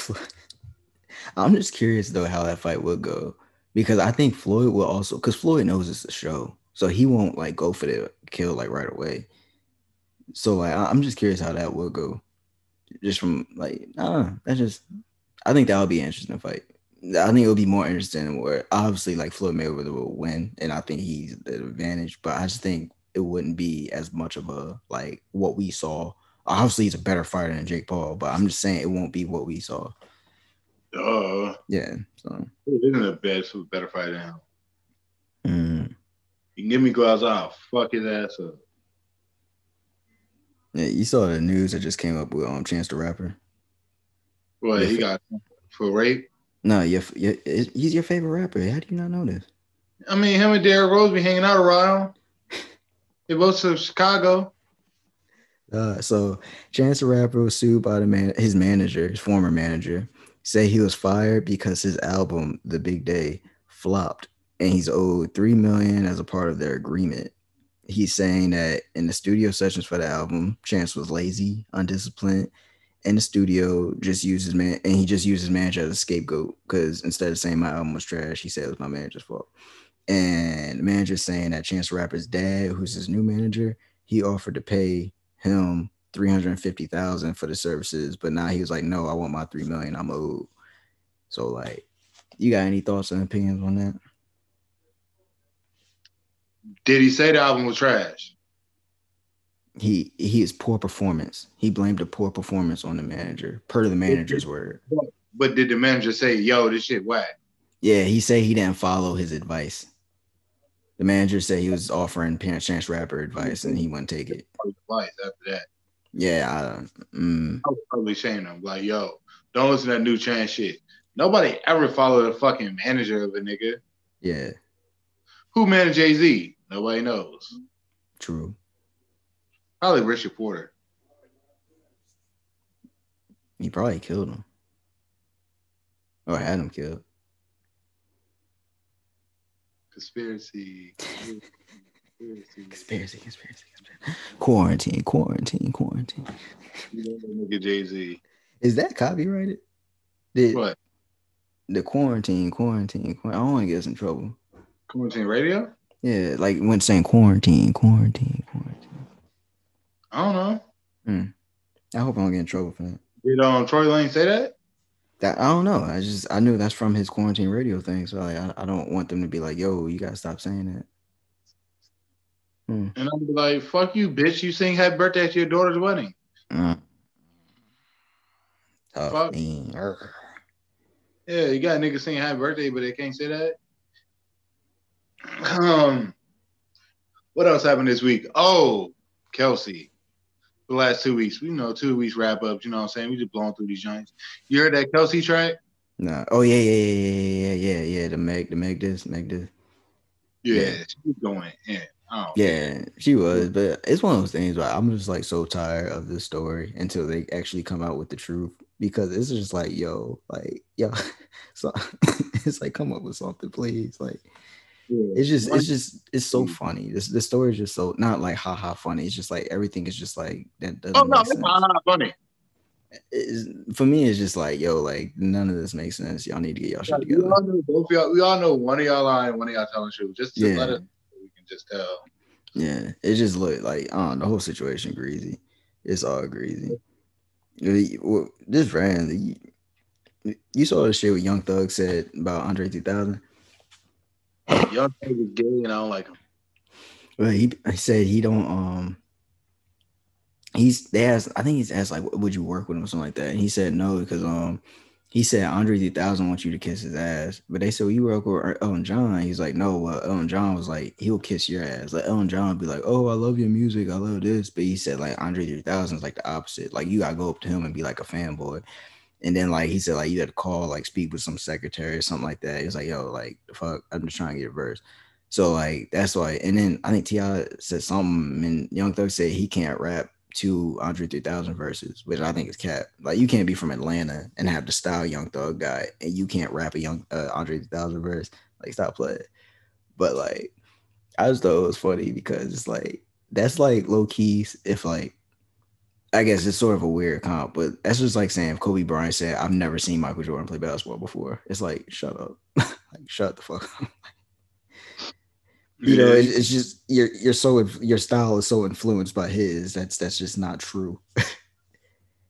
I'm just curious though how that fight would go because I think Floyd will also because Floyd knows it's a show, so he won't like go for the kill like right away. So like I'm just curious how that will go, just from like nah, that's just I think that would be an interesting fight. I think it'll be more interesting where obviously like Floyd Mayweather will win, and I think he's the advantage, but I just think it wouldn't be as much of a like what we saw. Obviously, he's a better fighter than Jake Paul, but I'm just saying it won't be what we saw. Uh, Yeah. So isn't a best better fight than him. mm, You can give me gloves, I'll fuck his ass up. yeah, you saw the news that just came up with um Chance the Rapper. Well, Yeah. he got for rape. No, your, your he's your favorite rapper. How do you not know this? I mean, him and Derrick Rose be hanging out around. They both to Chicago. Uh, so Chance the Rapper was sued by the man, his manager, his former manager, say he was fired because his album, The Big Day, flopped, and he's owed three million as a part of their agreement. He's saying that in the studio sessions for the album, Chance was lazy, undisciplined, and the studio just uses man, and he just uses manager as a scapegoat because instead of saying my album was trash, he said it was my manager's fault. And the manager saying that Chance Rapper's dad, who's his new manager, he offered to pay him 350,000 for the services, but now he was like, no, I want my 3 million. I'm owed. So like, you got any thoughts and opinions on that? Did he say the album was trash? He he is poor performance. He blamed the poor performance on the manager, per the manager's word. But did the manager say, yo, this shit whack? Yeah, he said he didn't follow his advice. The manager said he was offering Chance Rapper advice and he wouldn't take it. Advice after that. Yeah, I, mm, I was probably saying him like, yo, don't listen to that new Chance shit. Nobody ever followed the fucking manager of a nigga. yeah, Who managed Jay Z? Nobody knows. true. Probably Richard Porter. He probably killed him. Or had him killed. Conspiracy. Conspiracy. Conspiracy, conspiracy. Quarantine, quarantine, quarantine. That nigga Jay Z. Is that copyrighted? The, What? the quarantine, quarantine, quarantine. I don't want to get us in trouble. Quarantine Radio? Yeah, like when saying quarantine, quarantine, quarantine. I don't know. I hope I don't get in trouble for that. Did um Tory Lanez say that? That I don't know. I just I knew that's from his quarantine radio thing. So like, I, I don't want them to be like, yo, you gotta stop saying that. Hmm. And I'm like, fuck you, bitch. You sing happy birthday at your daughter's wedding. Mm. Fuck. Yeah, you got niggas singing happy birthday, but they can't say that. Um, what else happened this week? Oh, Kelsey. The last two weeks, we know two weeks wrap ups, You know what I'm saying? We just blowing through these joints. You heard that Kelsey track? Nah. Oh yeah, yeah, yeah, yeah, yeah, yeah, yeah. The Meg, the Meg this, Meg this. Yeah, Yeah. she's going in. Oh, Yeah, she was, but it's one of those things where I'm just like so tired of this story until they actually come out with the truth because it's just like, yo, like, yo, so it's like, come up with something, please. Like, yeah. it's just, it's just, it's so mm. funny. This, the story is just so not like haha funny. It's just like everything is just like that oh, doesn't. Oh no, it's not funny. It's- for me, it's just like, yo, like none of this makes sense. Y'all need to get y'all shit we all know both y'all. We all know one of y'all lying, one of y'all telling truth. Just to Yeah. let can just tell. Yeah, it just looked like uh, the whole situation greasy. It's all greasy. This brand, you, saw the shit with Young Thug said about Andre 3000. Young nigga is gay, and I don't like him. Well, he, he said he don't um. He's they asked I think he's asked like would you work with him or something like that and he said no because um he said Andre 3000 wants you to kiss his ass. But they said well, you work with Elton John. He's like no well Elton John was like he'll kiss your ass. Like Elton John would be like oh I love your music. I love this. But he said like Andre 3000 is like the opposite. Like you gotta go up to him and be like a fanboy. And then like he said like you had to call like speak with some secretary or something like that. He was like yo like the fuck? I'm just trying to get a verse. So like that's why. And then I think T.I. said something, and Young Thug said he can't rap to Andre 3000 verses, which I think is cap. Like you can't be from Atlanta and have the style Young Thug guy, and you can't rap a Young uh, Andre 3000 verse. Like stop playing. But like I just thought it was funny because it's like that's like low key. If like I guess it's sort of a weird comp, but that's just like saying if Kobe Bryant said, "I've never seen Michael Jordan play basketball before." It's like shut up, like shut the fuck up. You know Yeah, it's, it's just you're you're so your style is so influenced by his that's that's just not true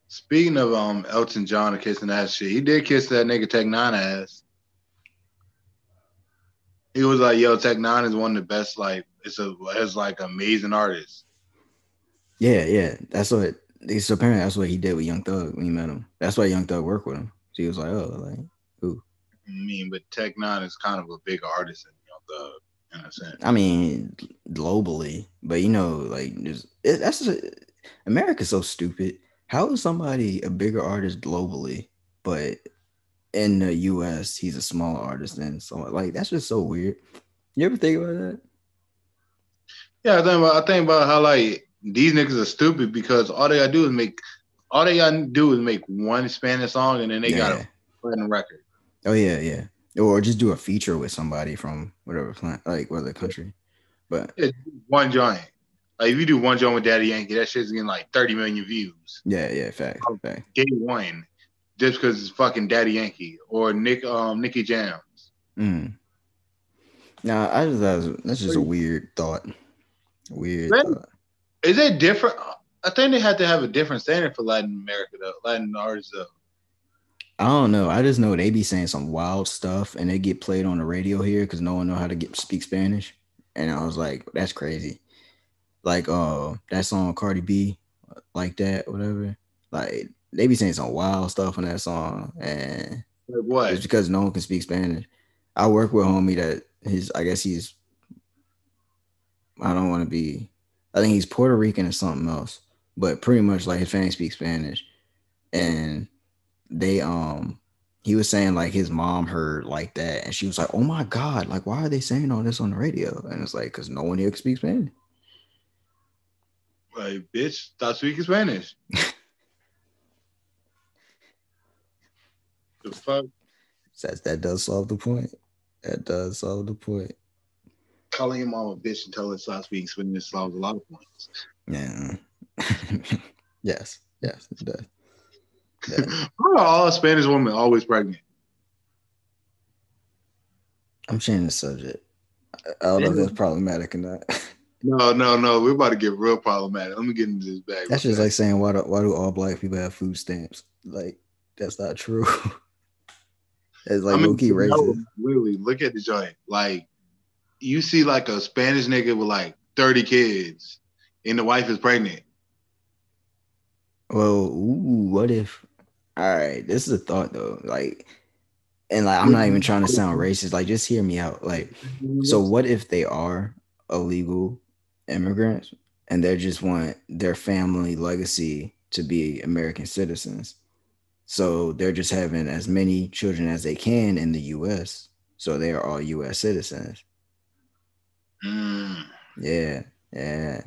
Speaking of um Elton John and kissing that shit, he did kiss that nigga Tech N9ne ass. He was like, "Yo, Tech N9ne is one of the best. Like, it's a it's like amazing artist." yeah yeah that's what so apparently that's what he did with young thug when he met him that's why young thug worked with him so he was like oh like who I mean, but Tech N9ne is kind of a big artist in Young Thug, in a sense. i mean globally but you know like there's it, that's a, america's so stupid how is somebody a bigger artist globally but in the us he's a smaller artist than someone like that's just so weird You ever think about that? Yeah, I think about I think about how like these niggas are stupid because all they gotta do is make all they gotta do is make one Spanish song and then they Yeah. gotta put in a record. Oh yeah, yeah. Or just do a feature with somebody from whatever plant, like whatever country. But Yeah, one joint. Like if you do one joint with Daddy Yankee, that shit's getting like 30 million views. yeah, yeah, fact, Oh. fact. Day one. Just because it's fucking Daddy Yankee or Nick um Nicky Jam. Mm. Nah, I just that was, that's just a weird thought. Weird Really? thought. Is it different? I think they have to have a different standard for Latin America though. Latin artists though. I don't know. I just know they be saying some wild stuff and they get played on the radio here because no one know how to get speak Spanish. And I was like, that's crazy. Like uh that song Cardi B, like that, whatever. Like they be saying some wild stuff on that song. And Like what? it's because no one can speak Spanish. I work with a homie that his I guess he's I don't want to be I think he's Puerto Rican or something else, but pretty much like his family speaks Spanish. And they um he was saying like his mom heard like that and she was like, Oh my god, like why are they saying all this on the radio? And it's like because no one here speaks Spanish. Like bitch, stop speaking Spanish. the fuck? That that does solve the point. That does solve the point. Calling your mom a bitch and telling her to stop speaking Spanish solves a lot of points. Yeah. yes, yes, it does. Yeah. Why are all Spanish women always pregnant? I'm changing the subject. I I don't know if that's problematic or not. No, no, no. We're about to get real problematic. Let me get into this bag. That's just like saying why do why do all black people have food stamps? Like that's not true. It's like low key no, racist. Literally, look at the joint. Like, you see like a Spanish nigga with like 30 kids and the wife is pregnant. Well, ooh, what if? All right, this is a thought though. Like, and like I'm not even trying to sound racist. Like, just hear me out. Like, so what if they are illegal immigrants and they just want their family legacy to be American citizens? So they're just having as many children as they can in the U.S. So they are all U.S. citizens. Mm. Yeah, yeah.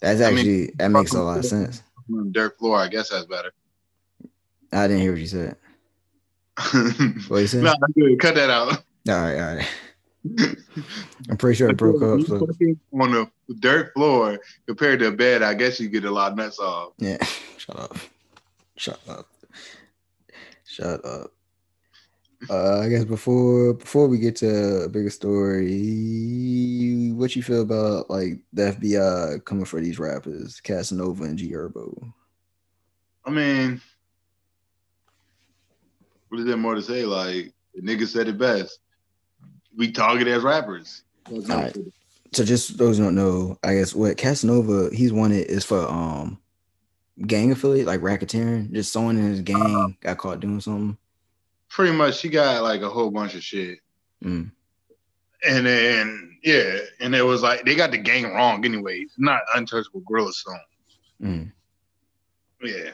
That's I mean, actually that makes a lot of sense. Dirt floor, I guess that's better. I didn't hear what you said. What you said? no, good. Cut that out. All right, all right. I'm pretty sure it broke up. So on the dirt floor compared to a bed, I guess you get a lot of nuts off. yeah, shut up, shut up, shut up. Uh, I guess before before we get to a bigger story, what you feel about like the FBI coming for these rappers, Casanova and G Herbo? I mean, what is there more to say? Like the nigga said it best. We target as rappers. Alright. So just those who don't know, I guess what Casanova he's wanted is for um gang affiliate like racketeering, just someone in his gang got caught doing something. Pretty much, she got like a whole bunch of shit, Mm. and then yeah, and it was like they got the gang wrong anyways. Not untouchable gorilla song. Mm. Yeah.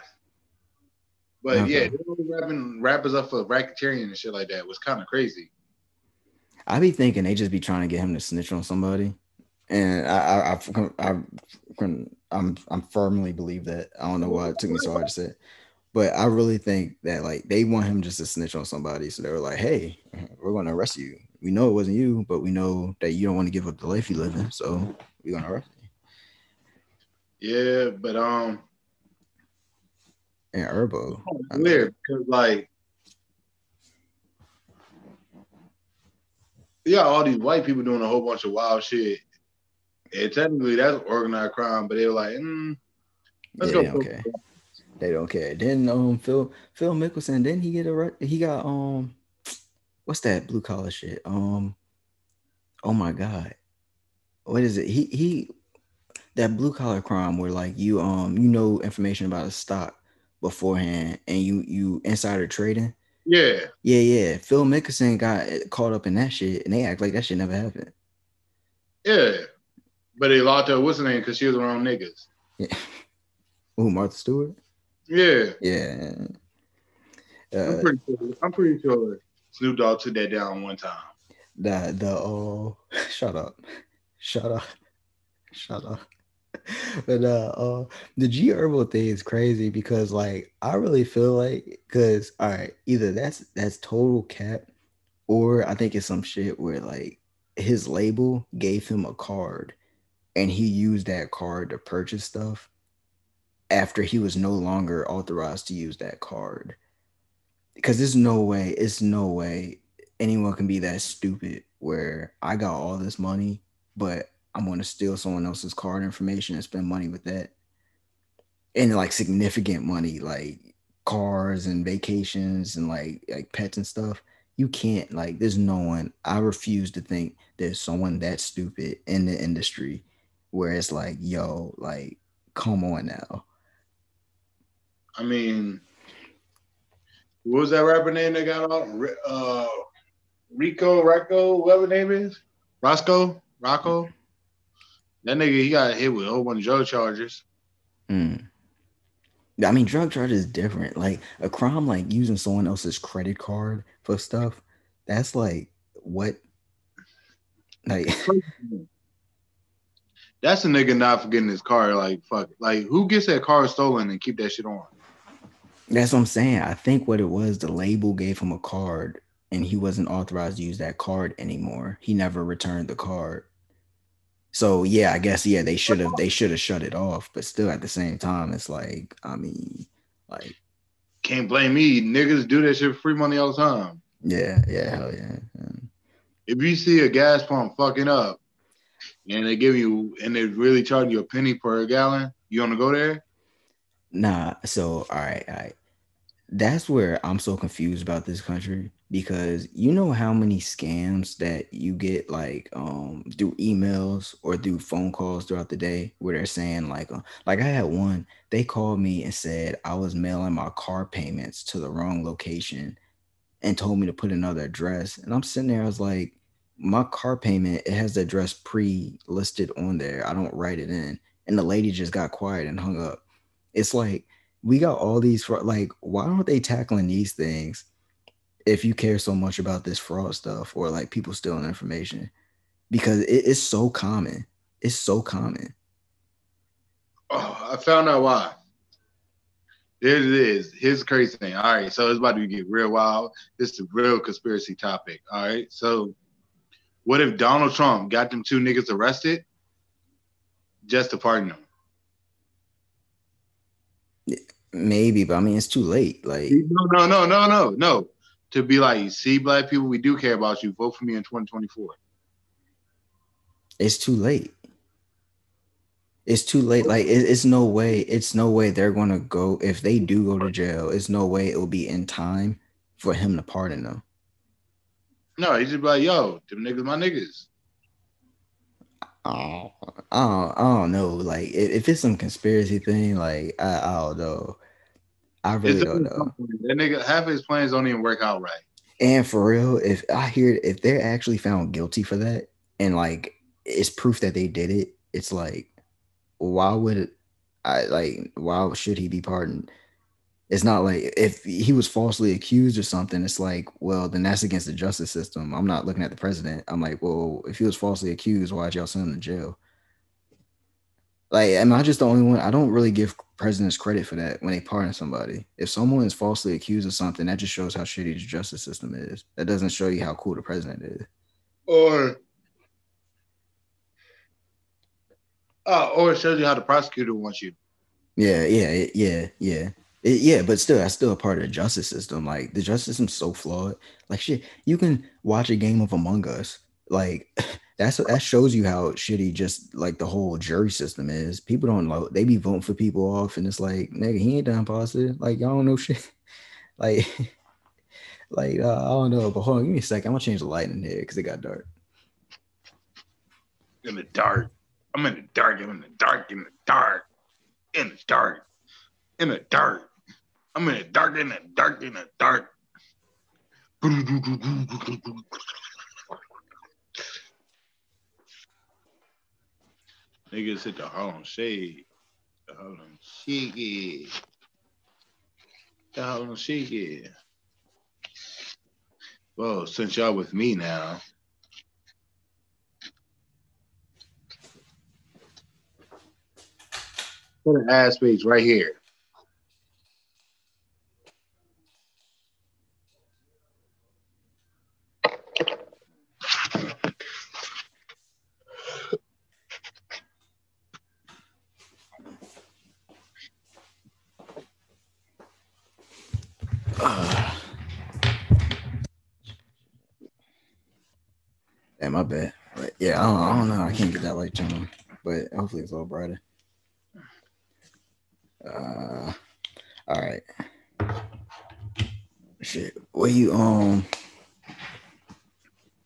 But Okay. yeah, they were rapping rappers up for racketeering and shit like that was kind of crazy. I be thinking they just be trying to get him to snitch on somebody, and I I, I, I I'm I'm firmly believe that. I don't know why it took me so hard to say, it. but I really think that like they want him just to snitch on somebody. So they were like, "Hey, we're going to arrest you. We know it wasn't you, but we know that you don't want to give up the life you live in, so we're going to arrest you." Yeah, but um, And Herbo, weird because like, yeah, all these white people doing a whole bunch of wild shit. And technically, that's organized crime, but they were like, mm, let's yeah, go. they don't care. They don't care. Then um Phil Phil Mickelson, didn't he get a he got um what's that blue collar shit? Um oh my god. What is it? He he that blue collar crime where like you um you know information about a stock beforehand and you you insider trading. Yeah, Yeah, yeah. Phil Mickelson got caught up in that shit and they act like that shit never happened. yeah. But they locked her, what's her name? Because she was around niggas. Yeah. Ooh, Martha Stewart? Yeah. Yeah. I'm Uh, pretty sure. I'm pretty sure Snoop Dogg took that down one time. the the oh shut up shut up shut up but uh, uh the G Herbo thing is crazy because like I really feel like because all right either that's that's total cap or I think it's some shit where like his label gave him a card and he used that card to purchase stuff after he was no longer authorized to use that card. Because there's no way it's no way anyone can be that stupid where I got all this money, but I'm going to steal someone else's card information and spend money with that. And like significant money, like cars and vacations and like like pets and stuff. You can't like there's no one I refuse to think there's someone that stupid in the industry where it's like, yo, like, come on now. I mean, what was that rapper name that got on? Uh, Rico, Rocco, whatever name is, Roscoe, Rocco. That nigga, he got hit with a whole bunch of drug charges. Mm. I mean, drug charges is different. Like a crime, like using someone else's credit card for stuff. That's like what, like. That's a nigga not forgetting his car. Like fuck, like who gets that car stolen and keep that shit on? That's what I'm saying. I think what it was, the label gave him a card and he wasn't authorized to use that card anymore. He never returned the card. So yeah, I guess yeah, they should have they should have shut it off. But still, at the same time, it's like I mean, like can't blame me. Niggas do that shit for free money all the time. Yeah, yeah, hell yeah. yeah. If you see a gas pump fucking up, and they give you and they really charge you a penny per gallon, you want to go there? Nah. So all right, all right. That's where I'm so confused about this country because you know how many scams that you get like um through emails or through phone calls throughout the day where they're saying like uh, like I had one they called me and said I was mailing my car payments to the wrong location and told me to put another address. And I'm sitting there I was like my car payment it has the address pre-listed on there. I don't write it in. And the lady just got quiet and hung up. It's like we got all these fraud. like why aren't they tackling these things if you care so much about this fraud stuff or like people stealing information because it's so common. It's so common. Oh, I found out why. There it is. Here's the crazy thing. All right, so it's about to get real wild. This is a real conspiracy topic. All right, so what if Donald Trump got them two niggas arrested just to pardon them? Maybe, but I mean, it's too late. Like, no, no, no, no, no, no to be like, see, black people, we do care about you. Vote for me in 2024. It's too late. It's too late. Like it, it's no way. It's no way they're gonna go. If they do go to jail, it's no way it will be in time for him to pardon them. No, he's just like, yo, them niggas, my niggas. Oh, I don't, I don't know. Like, if, if it's some conspiracy thing, like, I, I don't know. I really don't know. That nigga, half of his plans don't even work out right. And for real, if I hear if they're actually found guilty for that, and like it's proof that they did it, it's like, why would it, I like? Why should he be pardoned? It's not like if he was falsely accused or something. It's like, well, then that's against the justice system. I'm not looking at the president. I'm like, well, if he was falsely accused, why'd y'all send him to jail? Like, am I just the only one? I don't really give presidents credit for that when they pardon somebody. If someone is falsely accused of something, that just shows how shitty the justice system is. That doesn't show you how cool the president is. Or, uh, or it shows you how the prosecutor wants you. Yeah, yeah, yeah, yeah. It, yeah, but still, that's still a part of the justice system. Like the justice system's so flawed. Like shit, you can watch a game of Among Us. Like that's that shows you how shitty just like the whole jury system is. People don't know they be voting for people off, and it's like, nigga, he ain't done positive. Like y'all don't know shit. like, like uh, I don't know. But hold on, give me a second. I'm gonna change the light in here because it got dark. In the dark, I'm in the dark. I'm in the dark. In the dark. In the dark. In the dark. I'm in the dark, in the dark, in the dark. Niggas hit the Harlem Shake. The Harlem Shake. The Harlem Shake. Well, since y'all with me now. Put an ass piece right here. I can't get that light turned but hopefully it's a little brighter. Uh, all right. Shit, what you um?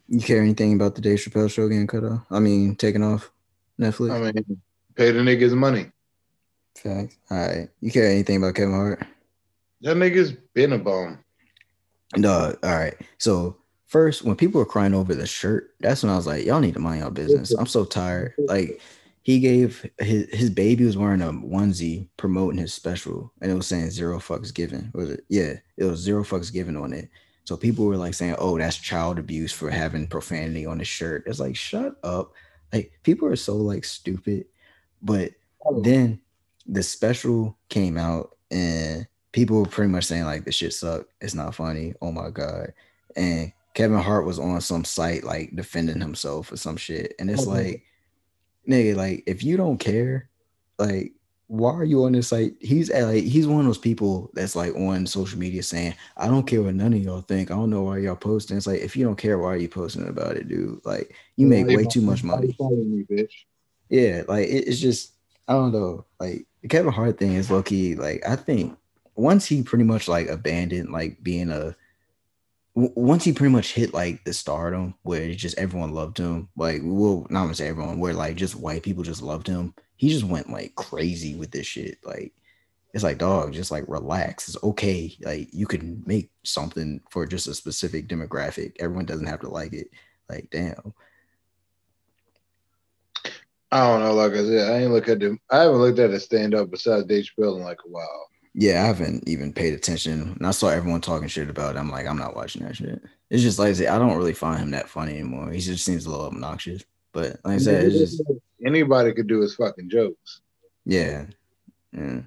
You care anything about the Dave Chappelle show getting cut off? I mean, taken off Netflix. I mean, pay the niggas money. Facts. All right. You care anything about Kevin Hart? That nigga's been a bum. No. All right. So first, when people were crying over the shirt, that's when I was like, y'all need to mind your business. I'm so tired. Like he gave his his baby was wearing a onesie promoting his special, and it was saying zero fucks given. Was it? Yeah, it was zero fucks given on it. So people were like saying, "Oh, that's child abuse for having profanity on the shirt." It's like, shut up. Like people are so like stupid. But oh. then the special came out and people were pretty much saying like the shit sucked. It's not funny. Oh my god. And Kevin Hart was on some site like defending himself or some shit. And it's Okay. like, nigga, like if you don't care, like why are you on this site? He's at, like he's one of those people that's like on social media saying, I don't care what none of y'all think. I don't know why y'all posting. It's like if you don't care, why are you posting about it, dude? Like you make way too much money. Me, bitch. Yeah, like it, it's just I don't know. Like the Kevin Hart thing is low key. Like I think once he pretty much like abandoned like being a once he pretty much hit like the stardom where just everyone loved him. Like well, not gonna say everyone, where like just white people just loved him. He just went like crazy with this shit. Like it's like dog, just like relax. It's okay. Like you can make something for just a specific demographic. Everyone doesn't have to like it. Like damn. I don't know. Like I said, I ain't look at them. I haven't looked at a stand up besides Dave Chappelle in like a while. Yeah, I haven't even paid attention. And I saw everyone talking shit about it. I'm like, I'm not watching that shit. It's just like I say, I don't really find him that funny anymore. He just seems a little obnoxious. But like I said, it's just anybody could do his fucking jokes. yeah. yeah.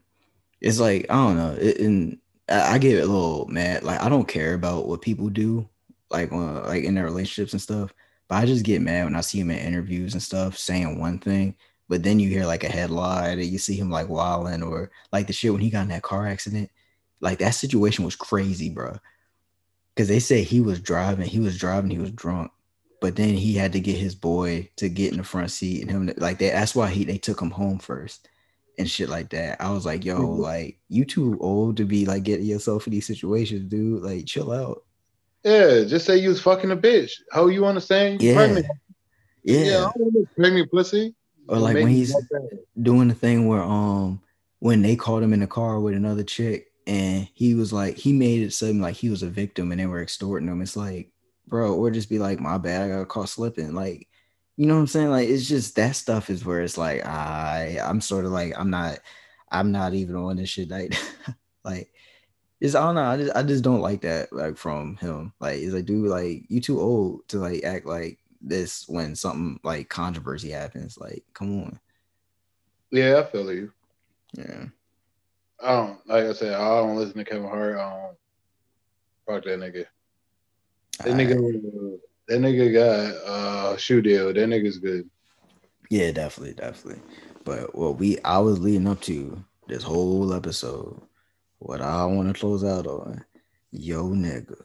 It's like, I don't know. It, and I I get a little mad. Like I don't care about what people do, like uh, like in their relationships and stuff. But I just get mad when I see him in interviews and stuff saying one thing, but then you hear like a headline and you see him like wilding or like the shit when he got in that car accident. Like that situation was crazy, bro. Because they say he was driving, he was driving, he was drunk, but then he had to get his boy to get in the front seat and him like that. That's why he they took him home first and shit like that. I was like, yo, Mhm. like you too old to be like getting yourself in these situations, dude. Like chill out. Yeah, just say you was fucking a bitch. How you understand? You Yeah. pregnant? Yeah. Yeah, I don't want pussy. Or like when he's doing the thing where um when they caught him in the car with another chick and he was like he made it seem like he was a victim and they were extorting him. It's like, bro, or just be like, my bad, I got caught slipping. Like, you know what I'm saying? Like it's just that stuff is where it's like I I'm sort of like I'm not I'm not even on this shit like like it's I don't know. I just I just don't like that like from him. Like it's like dude, like you too old to like act like this when something like controversy happens. Like, come on. Yeah, I feel you. Yeah. I don't like I said, I don't listen to Kevin Hart. I don't fuck that nigga. That Alright. nigga that nigga got uh shoe deal. That nigga's good. Yeah, definitely, definitely. But what we I was leading up to this whole episode, what I want to close out on, yo nigga,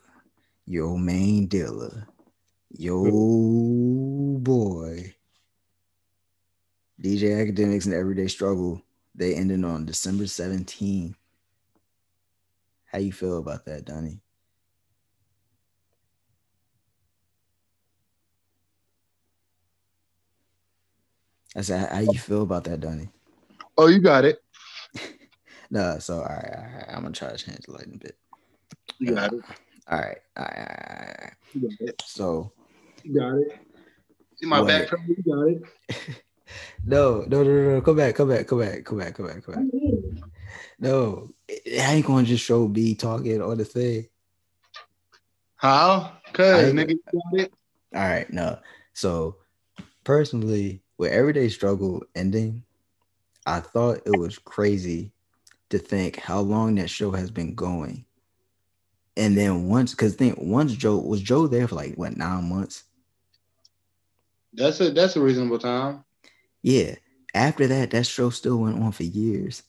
yo main dealer, yo boy, DJ Akademiks and Everyday Struggle. They ended on December 17th. How you feel about that, Donnie? I said, how you feel about that, Donnie? Oh, you got it. No, so all right, all right, I'm gonna try to change the light a bit. You got it. All right, all right, all right, all right. You got it. So You got it. See my back from you got it. no, no, no, no, come back, come back, come back, come back, come back, come back. No, I ain't gonna just show B talking on the thing. How? Cause nigga got it. All right, no. So personally, with everyday struggle ending, I thought it was crazy to think how long that show has been going. And then once, because think once Joe was Joe there for like what nine months. That's a that's a reasonable time. Yeah. After that, that show still went on for years.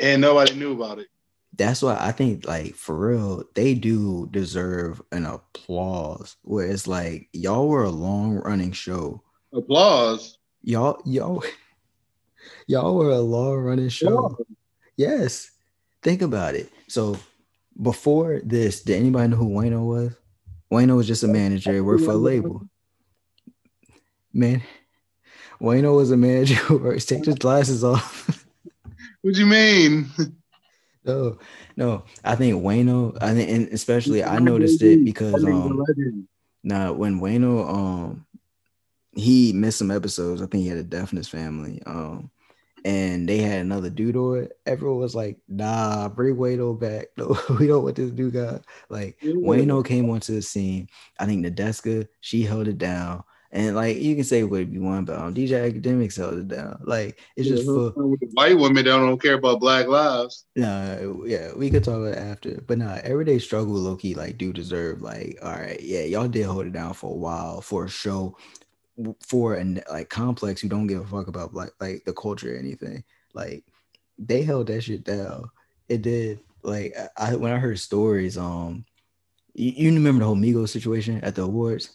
And nobody knew about it. That's why I think, like, for real, they do deserve an applause. Where it's like, y'all were a long running show. Applause. Y'all, y'all, y'all were a long running show. Yes. Think about it. So before this, did anybody know who Wayno was? Wayno was just a manager, worked for a label. Man, Wayno was a manager who works. Take his glasses off. what do you mean? No, no. I think Wayno. I think, and especially I noticed it because um, now when Wayno um, he missed some episodes. I think he had a deafness family. Um, and they had another dude on it. Everyone was like, "Nah, bring Wayno back. No, we don't want this dude guy." Like. Wayno came onto the scene. I think Nadeska she held it down. And like you can say what you want, but um, DJ Akademiks held it down. Like it's just for white women that don't care about black lives. Nah, yeah, we could talk about it after. But nah, everyday struggle low key like do deserve like all right, yeah, y'all did hold it down for a while for a show for and like complex who don't give a fuck about like like the culture or anything. Like they held that shit down. It did. Like I when I heard stories, um, you, you remember the whole Migos situation at the awards?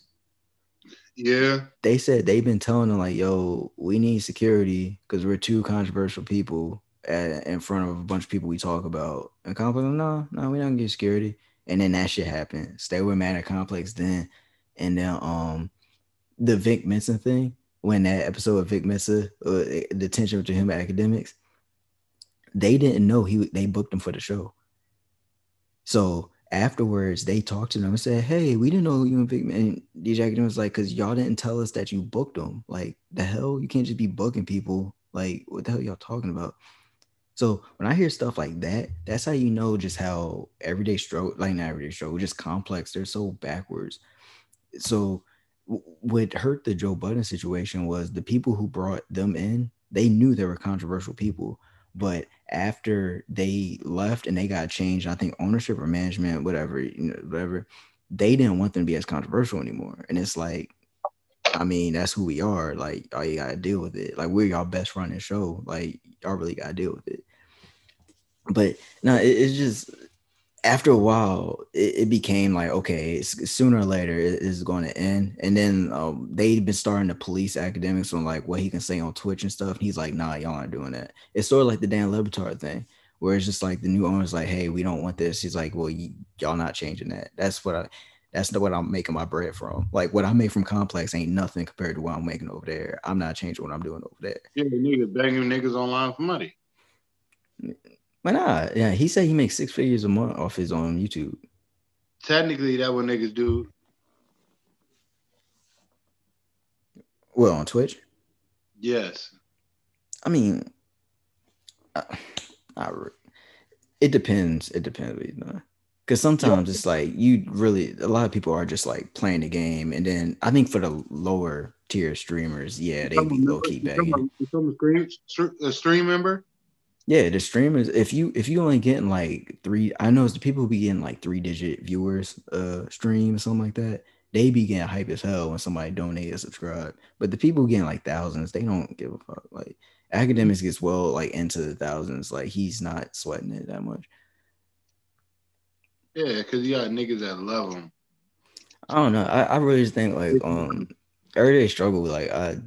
Yeah. They said they've been telling them like, yo, we need security because we're two controversial people at, in front of a bunch of people we talk about. And Complex, no, no, we don't get security. And then that shit happened. Stay with Matter Complex then. And then um the Vic Mensa thing, when that episode of Vic Mensa, uh, the tension between him and Akademiks, they didn't know he they booked him for the show. So afterwards they talked to them and said, Hey, we didn't know you and Vic and DJ Academy was like, cause y'all didn't tell us that you booked them. Like the hell, you can't just be booking people. Like, what the hell y'all talking about? So when I hear stuff like that, that's how you know just how everyday stroke, like not everyday stroke, just complex. They're so backwards. So what hurt the Joe Budden situation was the people who brought them in, they knew they were controversial people. But after they left and they got changed, I think ownership or management, whatever, you know, whatever, they didn't want them to be as controversial anymore. And it's like, I mean, that's who we are. Like, all you gotta deal with it. Like, we're y'all best running show. Like, y'all really gotta deal with it. But no, it, it's just after a while, it, it became like, okay, sooner or later it is going to end. And then um, they've been starting to police Akademiks on like what he can say on Twitch and stuff. And he's like, nah, y'all aren't doing that. It's sort of like the Dan Le Batard thing, where it's just like the new owner's like, hey, we don't want this. He's like, well, y- y'all not changing that. That's what I. That's what I'm making my bread from. Like what I make from Complex ain't nothing compared to what I'm making over there. I'm not changing what I'm doing over there. Yeah, niggas begging niggas online for money. Why not? Yeah, he said he makes six figures a month off his own YouTube. Technically, that what niggas do. Well, on Twitch. Yes. I mean, I, I, it depends. It depends. Because sometimes it's like you really, a lot of people are just like playing the game, and then I think for the lower tier streamers, yeah, they be low key begging. Become a stream, a stream member. Yeah, the streamers. If you if you only getting like three, I know it's the people who be getting like three digit viewers, uh, stream or something like that. They be getting hype as hell when somebody donate or subscribe. But the people getting like thousands, they don't give a fuck. Like Akademiks gets well like into the thousands. Like he's not sweating it that much. Yeah, because you got niggas that love him. I don't know. I, I really think like um everyday struggle. Like I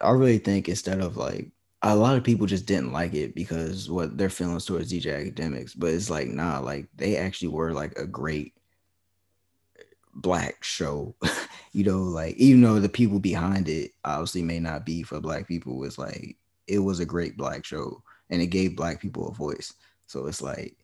I really think instead of like a lot of people just didn't like it because what their feelings towards DJ Akademiks, but it's like nah, like they actually were like a great black show. you know, like even though the people behind it obviously may not be for black people, it's like it was a great black show and it gave black people a voice. So it's like,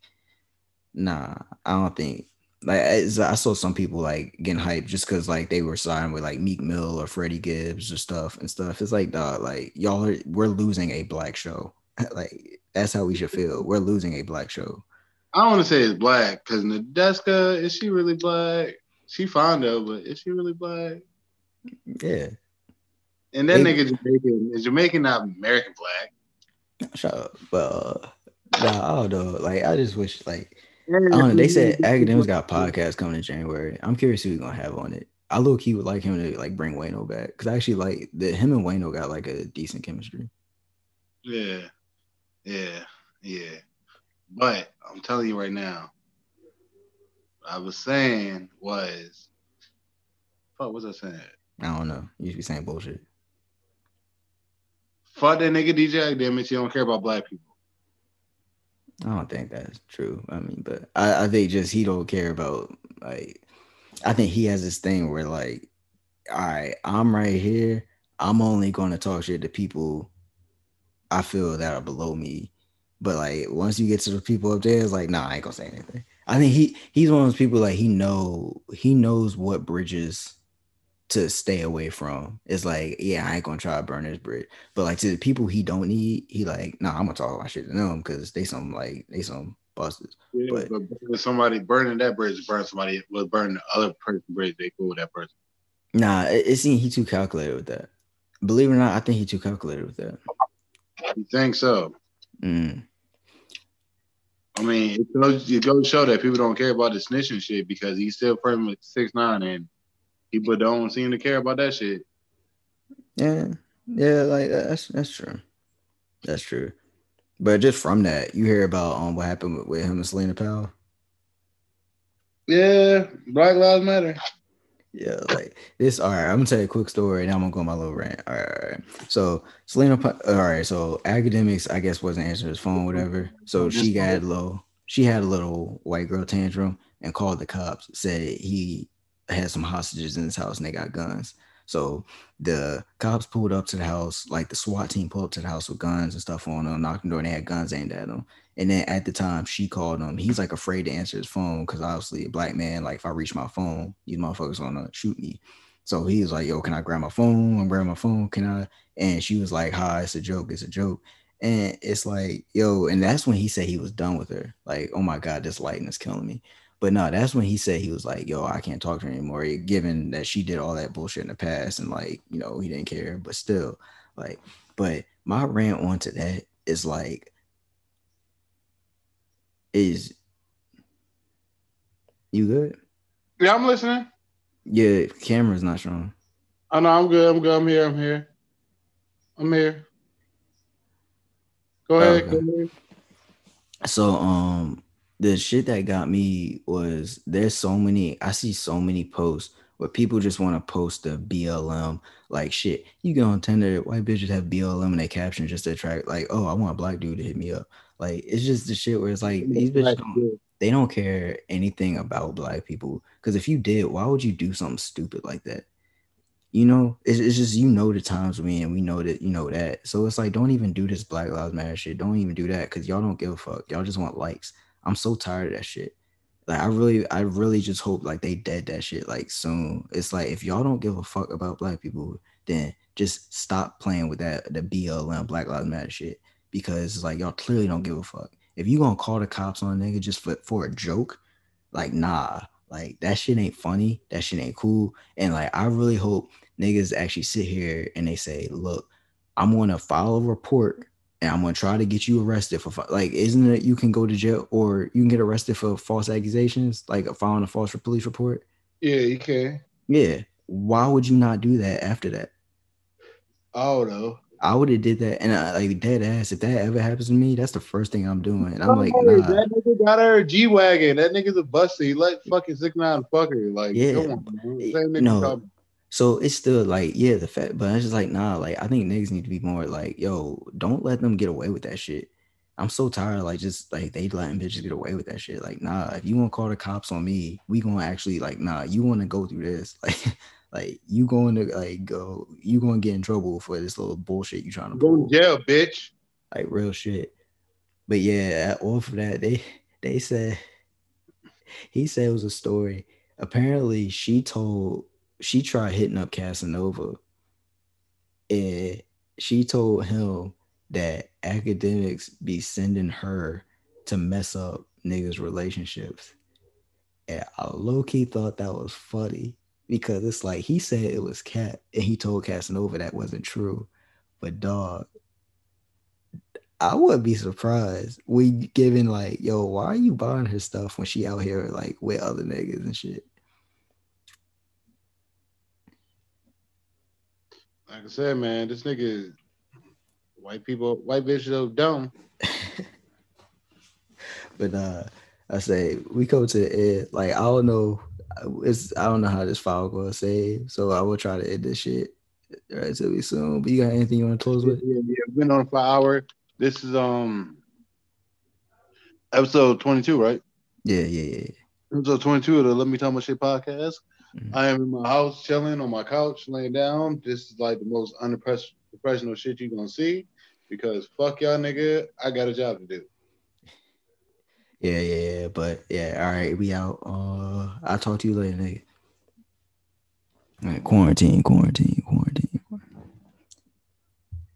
nah, I don't think like I saw some people like getting hyped just because like they were signed with like Meek Mill or Freddie Gibbs or stuff and stuff. It's like dog, like y'all are we're losing a black show. like that's how we should feel. We're losing a black show. I don't want to say it's black because Nadeska is she really black? She fine though, but is she really black? Yeah. And that they, nigga Jamaican is Jamaican not American black. Shut up. But uh, nah, I don't know. Like I just wish like I don't know. They said Akademiks got a podcast coming in January. I'm curious who he's gonna have on it. I look he would like him to like bring Wayno back because I actually like the him and Wayno got like a decent chemistry. Yeah, yeah, yeah. But I'm telling you right now, I was saying was, fuck, what was I saying? I don't know. You should be saying bullshit. Fuck that nigga DJ Akademiks. You don't care about black people. I don't think that's true. I mean, but I, I think just he don't care about like I think he has this thing where like, all right, I'm right here. I'm only gonna talk shit to people I feel that are below me. But like once you get to the people up there, it's like, nah, I ain't gonna say anything. I think he he's one of those people like he know he knows what bridges to stay away from. It's like, yeah, I ain't gonna try to burn this bridge. But like to the people he don't need, he like, nah, I'm gonna talk my shit to them because they some like they some busters. Yeah, But- but, somebody burning that bridge, burn somebody was burning the other person bridge. They cool with that person. Nah, it, it seems he too calculated with that. Believe it or not, I think he too calculated with that. You think so? Mm. I mean, it goes, it goes show that people don't care about the snitching shit because he's still friends with 6ix9ine and people don't seem to care about that shit. Yeah, yeah, like that's that's true. That's true. But just from that, you hear about um what happened with, with him and Celina Powell. Yeah, Black Lives Matter. Yeah, like this. All right, I'm gonna tell you a quick story, and I'm gonna go on my little rant. All right, all right. So Selena, all right. So Akademiks, I guess, wasn't answering his phone, whatever. So she got low. she had a little white girl tantrum and called the cops. Said he had some hostages in his house and they got guns. So the cops pulled up to the house, like the SWAT team pulled up to the house with guns and stuff on them, knocked on the door, and they had guns aimed at them. And then at the time she called him, he's like afraid to answer his phone because obviously a black man, like if I reach my phone, these motherfuckers gonna shoot me. So he was like, Yo, can I grab my phone? I'm grabbing my phone. Can I? And she was like, Hi, it's a joke, it's a joke. And it's like, yo, and that's when he said he was done with her. Like, oh my God, this lighting is killing me. But no, that's when he said he was like, yo, I can't talk to her anymore. Given that she did all that bullshit in the past and like, you know, he didn't care, but still, like, but my rant onto that is like, is you good? Yeah, I'm listening. Yeah, camera's not strong. Oh no, I'm good. I'm good. I'm here. I'm here. I'm here. Go ahead. Okay. Go ahead. So um the shit that got me was there's so many I see so many posts where people just want to post the BLM like shit. You go on Tinder, white bitches have BLM in their caption just to attract like, oh, I want a black dude to hit me up. Like it's just the shit where it's like these bitches don't, they don't care anything about black people. Because if you did, why would you do something stupid like that? You know, it's, it's just you know the times we in, we know that you know that. So it's like don't even do this Black Lives Matter shit. Don't even do that because y'all don't give a fuck. Y'all just want likes. I'm so tired of that shit. Like I really, I really just hope like they dead that shit like soon. It's like if y'all don't give a fuck about black people, then just stop playing with that the BLM Black Lives Matter shit because like y'all clearly don't give a fuck. If you gonna call the cops on a nigga just for for a joke, like nah, like that shit ain't funny. That shit ain't cool. And like I really hope niggas actually sit here and they say, look, I'm gonna file a report and I'm gonna try to get you arrested for like, isn't it you can go to jail or you can get arrested for false accusations, like filing a false police report? Yeah, you can. Yeah. Why would you not do that after that? Oh no. I would have did that, and I, like dead ass. If that ever happens to me, that's the first thing I'm doing. And I'm oh, like, Oh, nah. that nigga got her G wagon. That nigga's a buster. He let fucking 6ix9ine fuck her. Like, Yeah, on, eh, nigga no. So it's still like, yeah, the fact, but it's just like, nah, like I think niggas need to be more like, yo, don't let them get away with that shit. I'm so tired, like just like they letting bitches get away with that shit. Like, nah, if you want to call the cops on me, we gonna actually like, nah, you want to go through this, like, like you going to like go, you gonna get in trouble for this little bullshit you trying to Go jail, bitch. like real shit. But yeah, off of that, they they said he said it was a story. Apparently, she told she tried hitting up Casanova, and she told him that Akademiks be sending her to mess up niggas' relationships. And I low key thought that was funny because it's like he said it was Cat, and he told Casanova that wasn't true. But dog, I wouldn't be surprised. We giving like, yo, why are you buying her stuff when she out here like with other niggas and shit? Like I said, man, this nigga, white people, white bitches are dumb. but uh, I say we go to it. Like I don't know, it's I don't know how this file gonna save, so I will try to end this shit relatively soon. But you got anything you want to close with? Yeah, yeah, been on for an hour. This is um episode twenty two, right? Yeah, yeah, yeah. Episode twenty two of the Let Me Tell My Shit podcast. Mm-hmm. I am in my house chilling on my couch, laying down. This is like the most unprofessional shit you're gonna see because fuck y'all nigga, I got a job to do. Yeah, yeah, yeah. But yeah, all right, we out. Uh I'll talk to you later, nigga. All right, quarantine, quarantine, quarantine.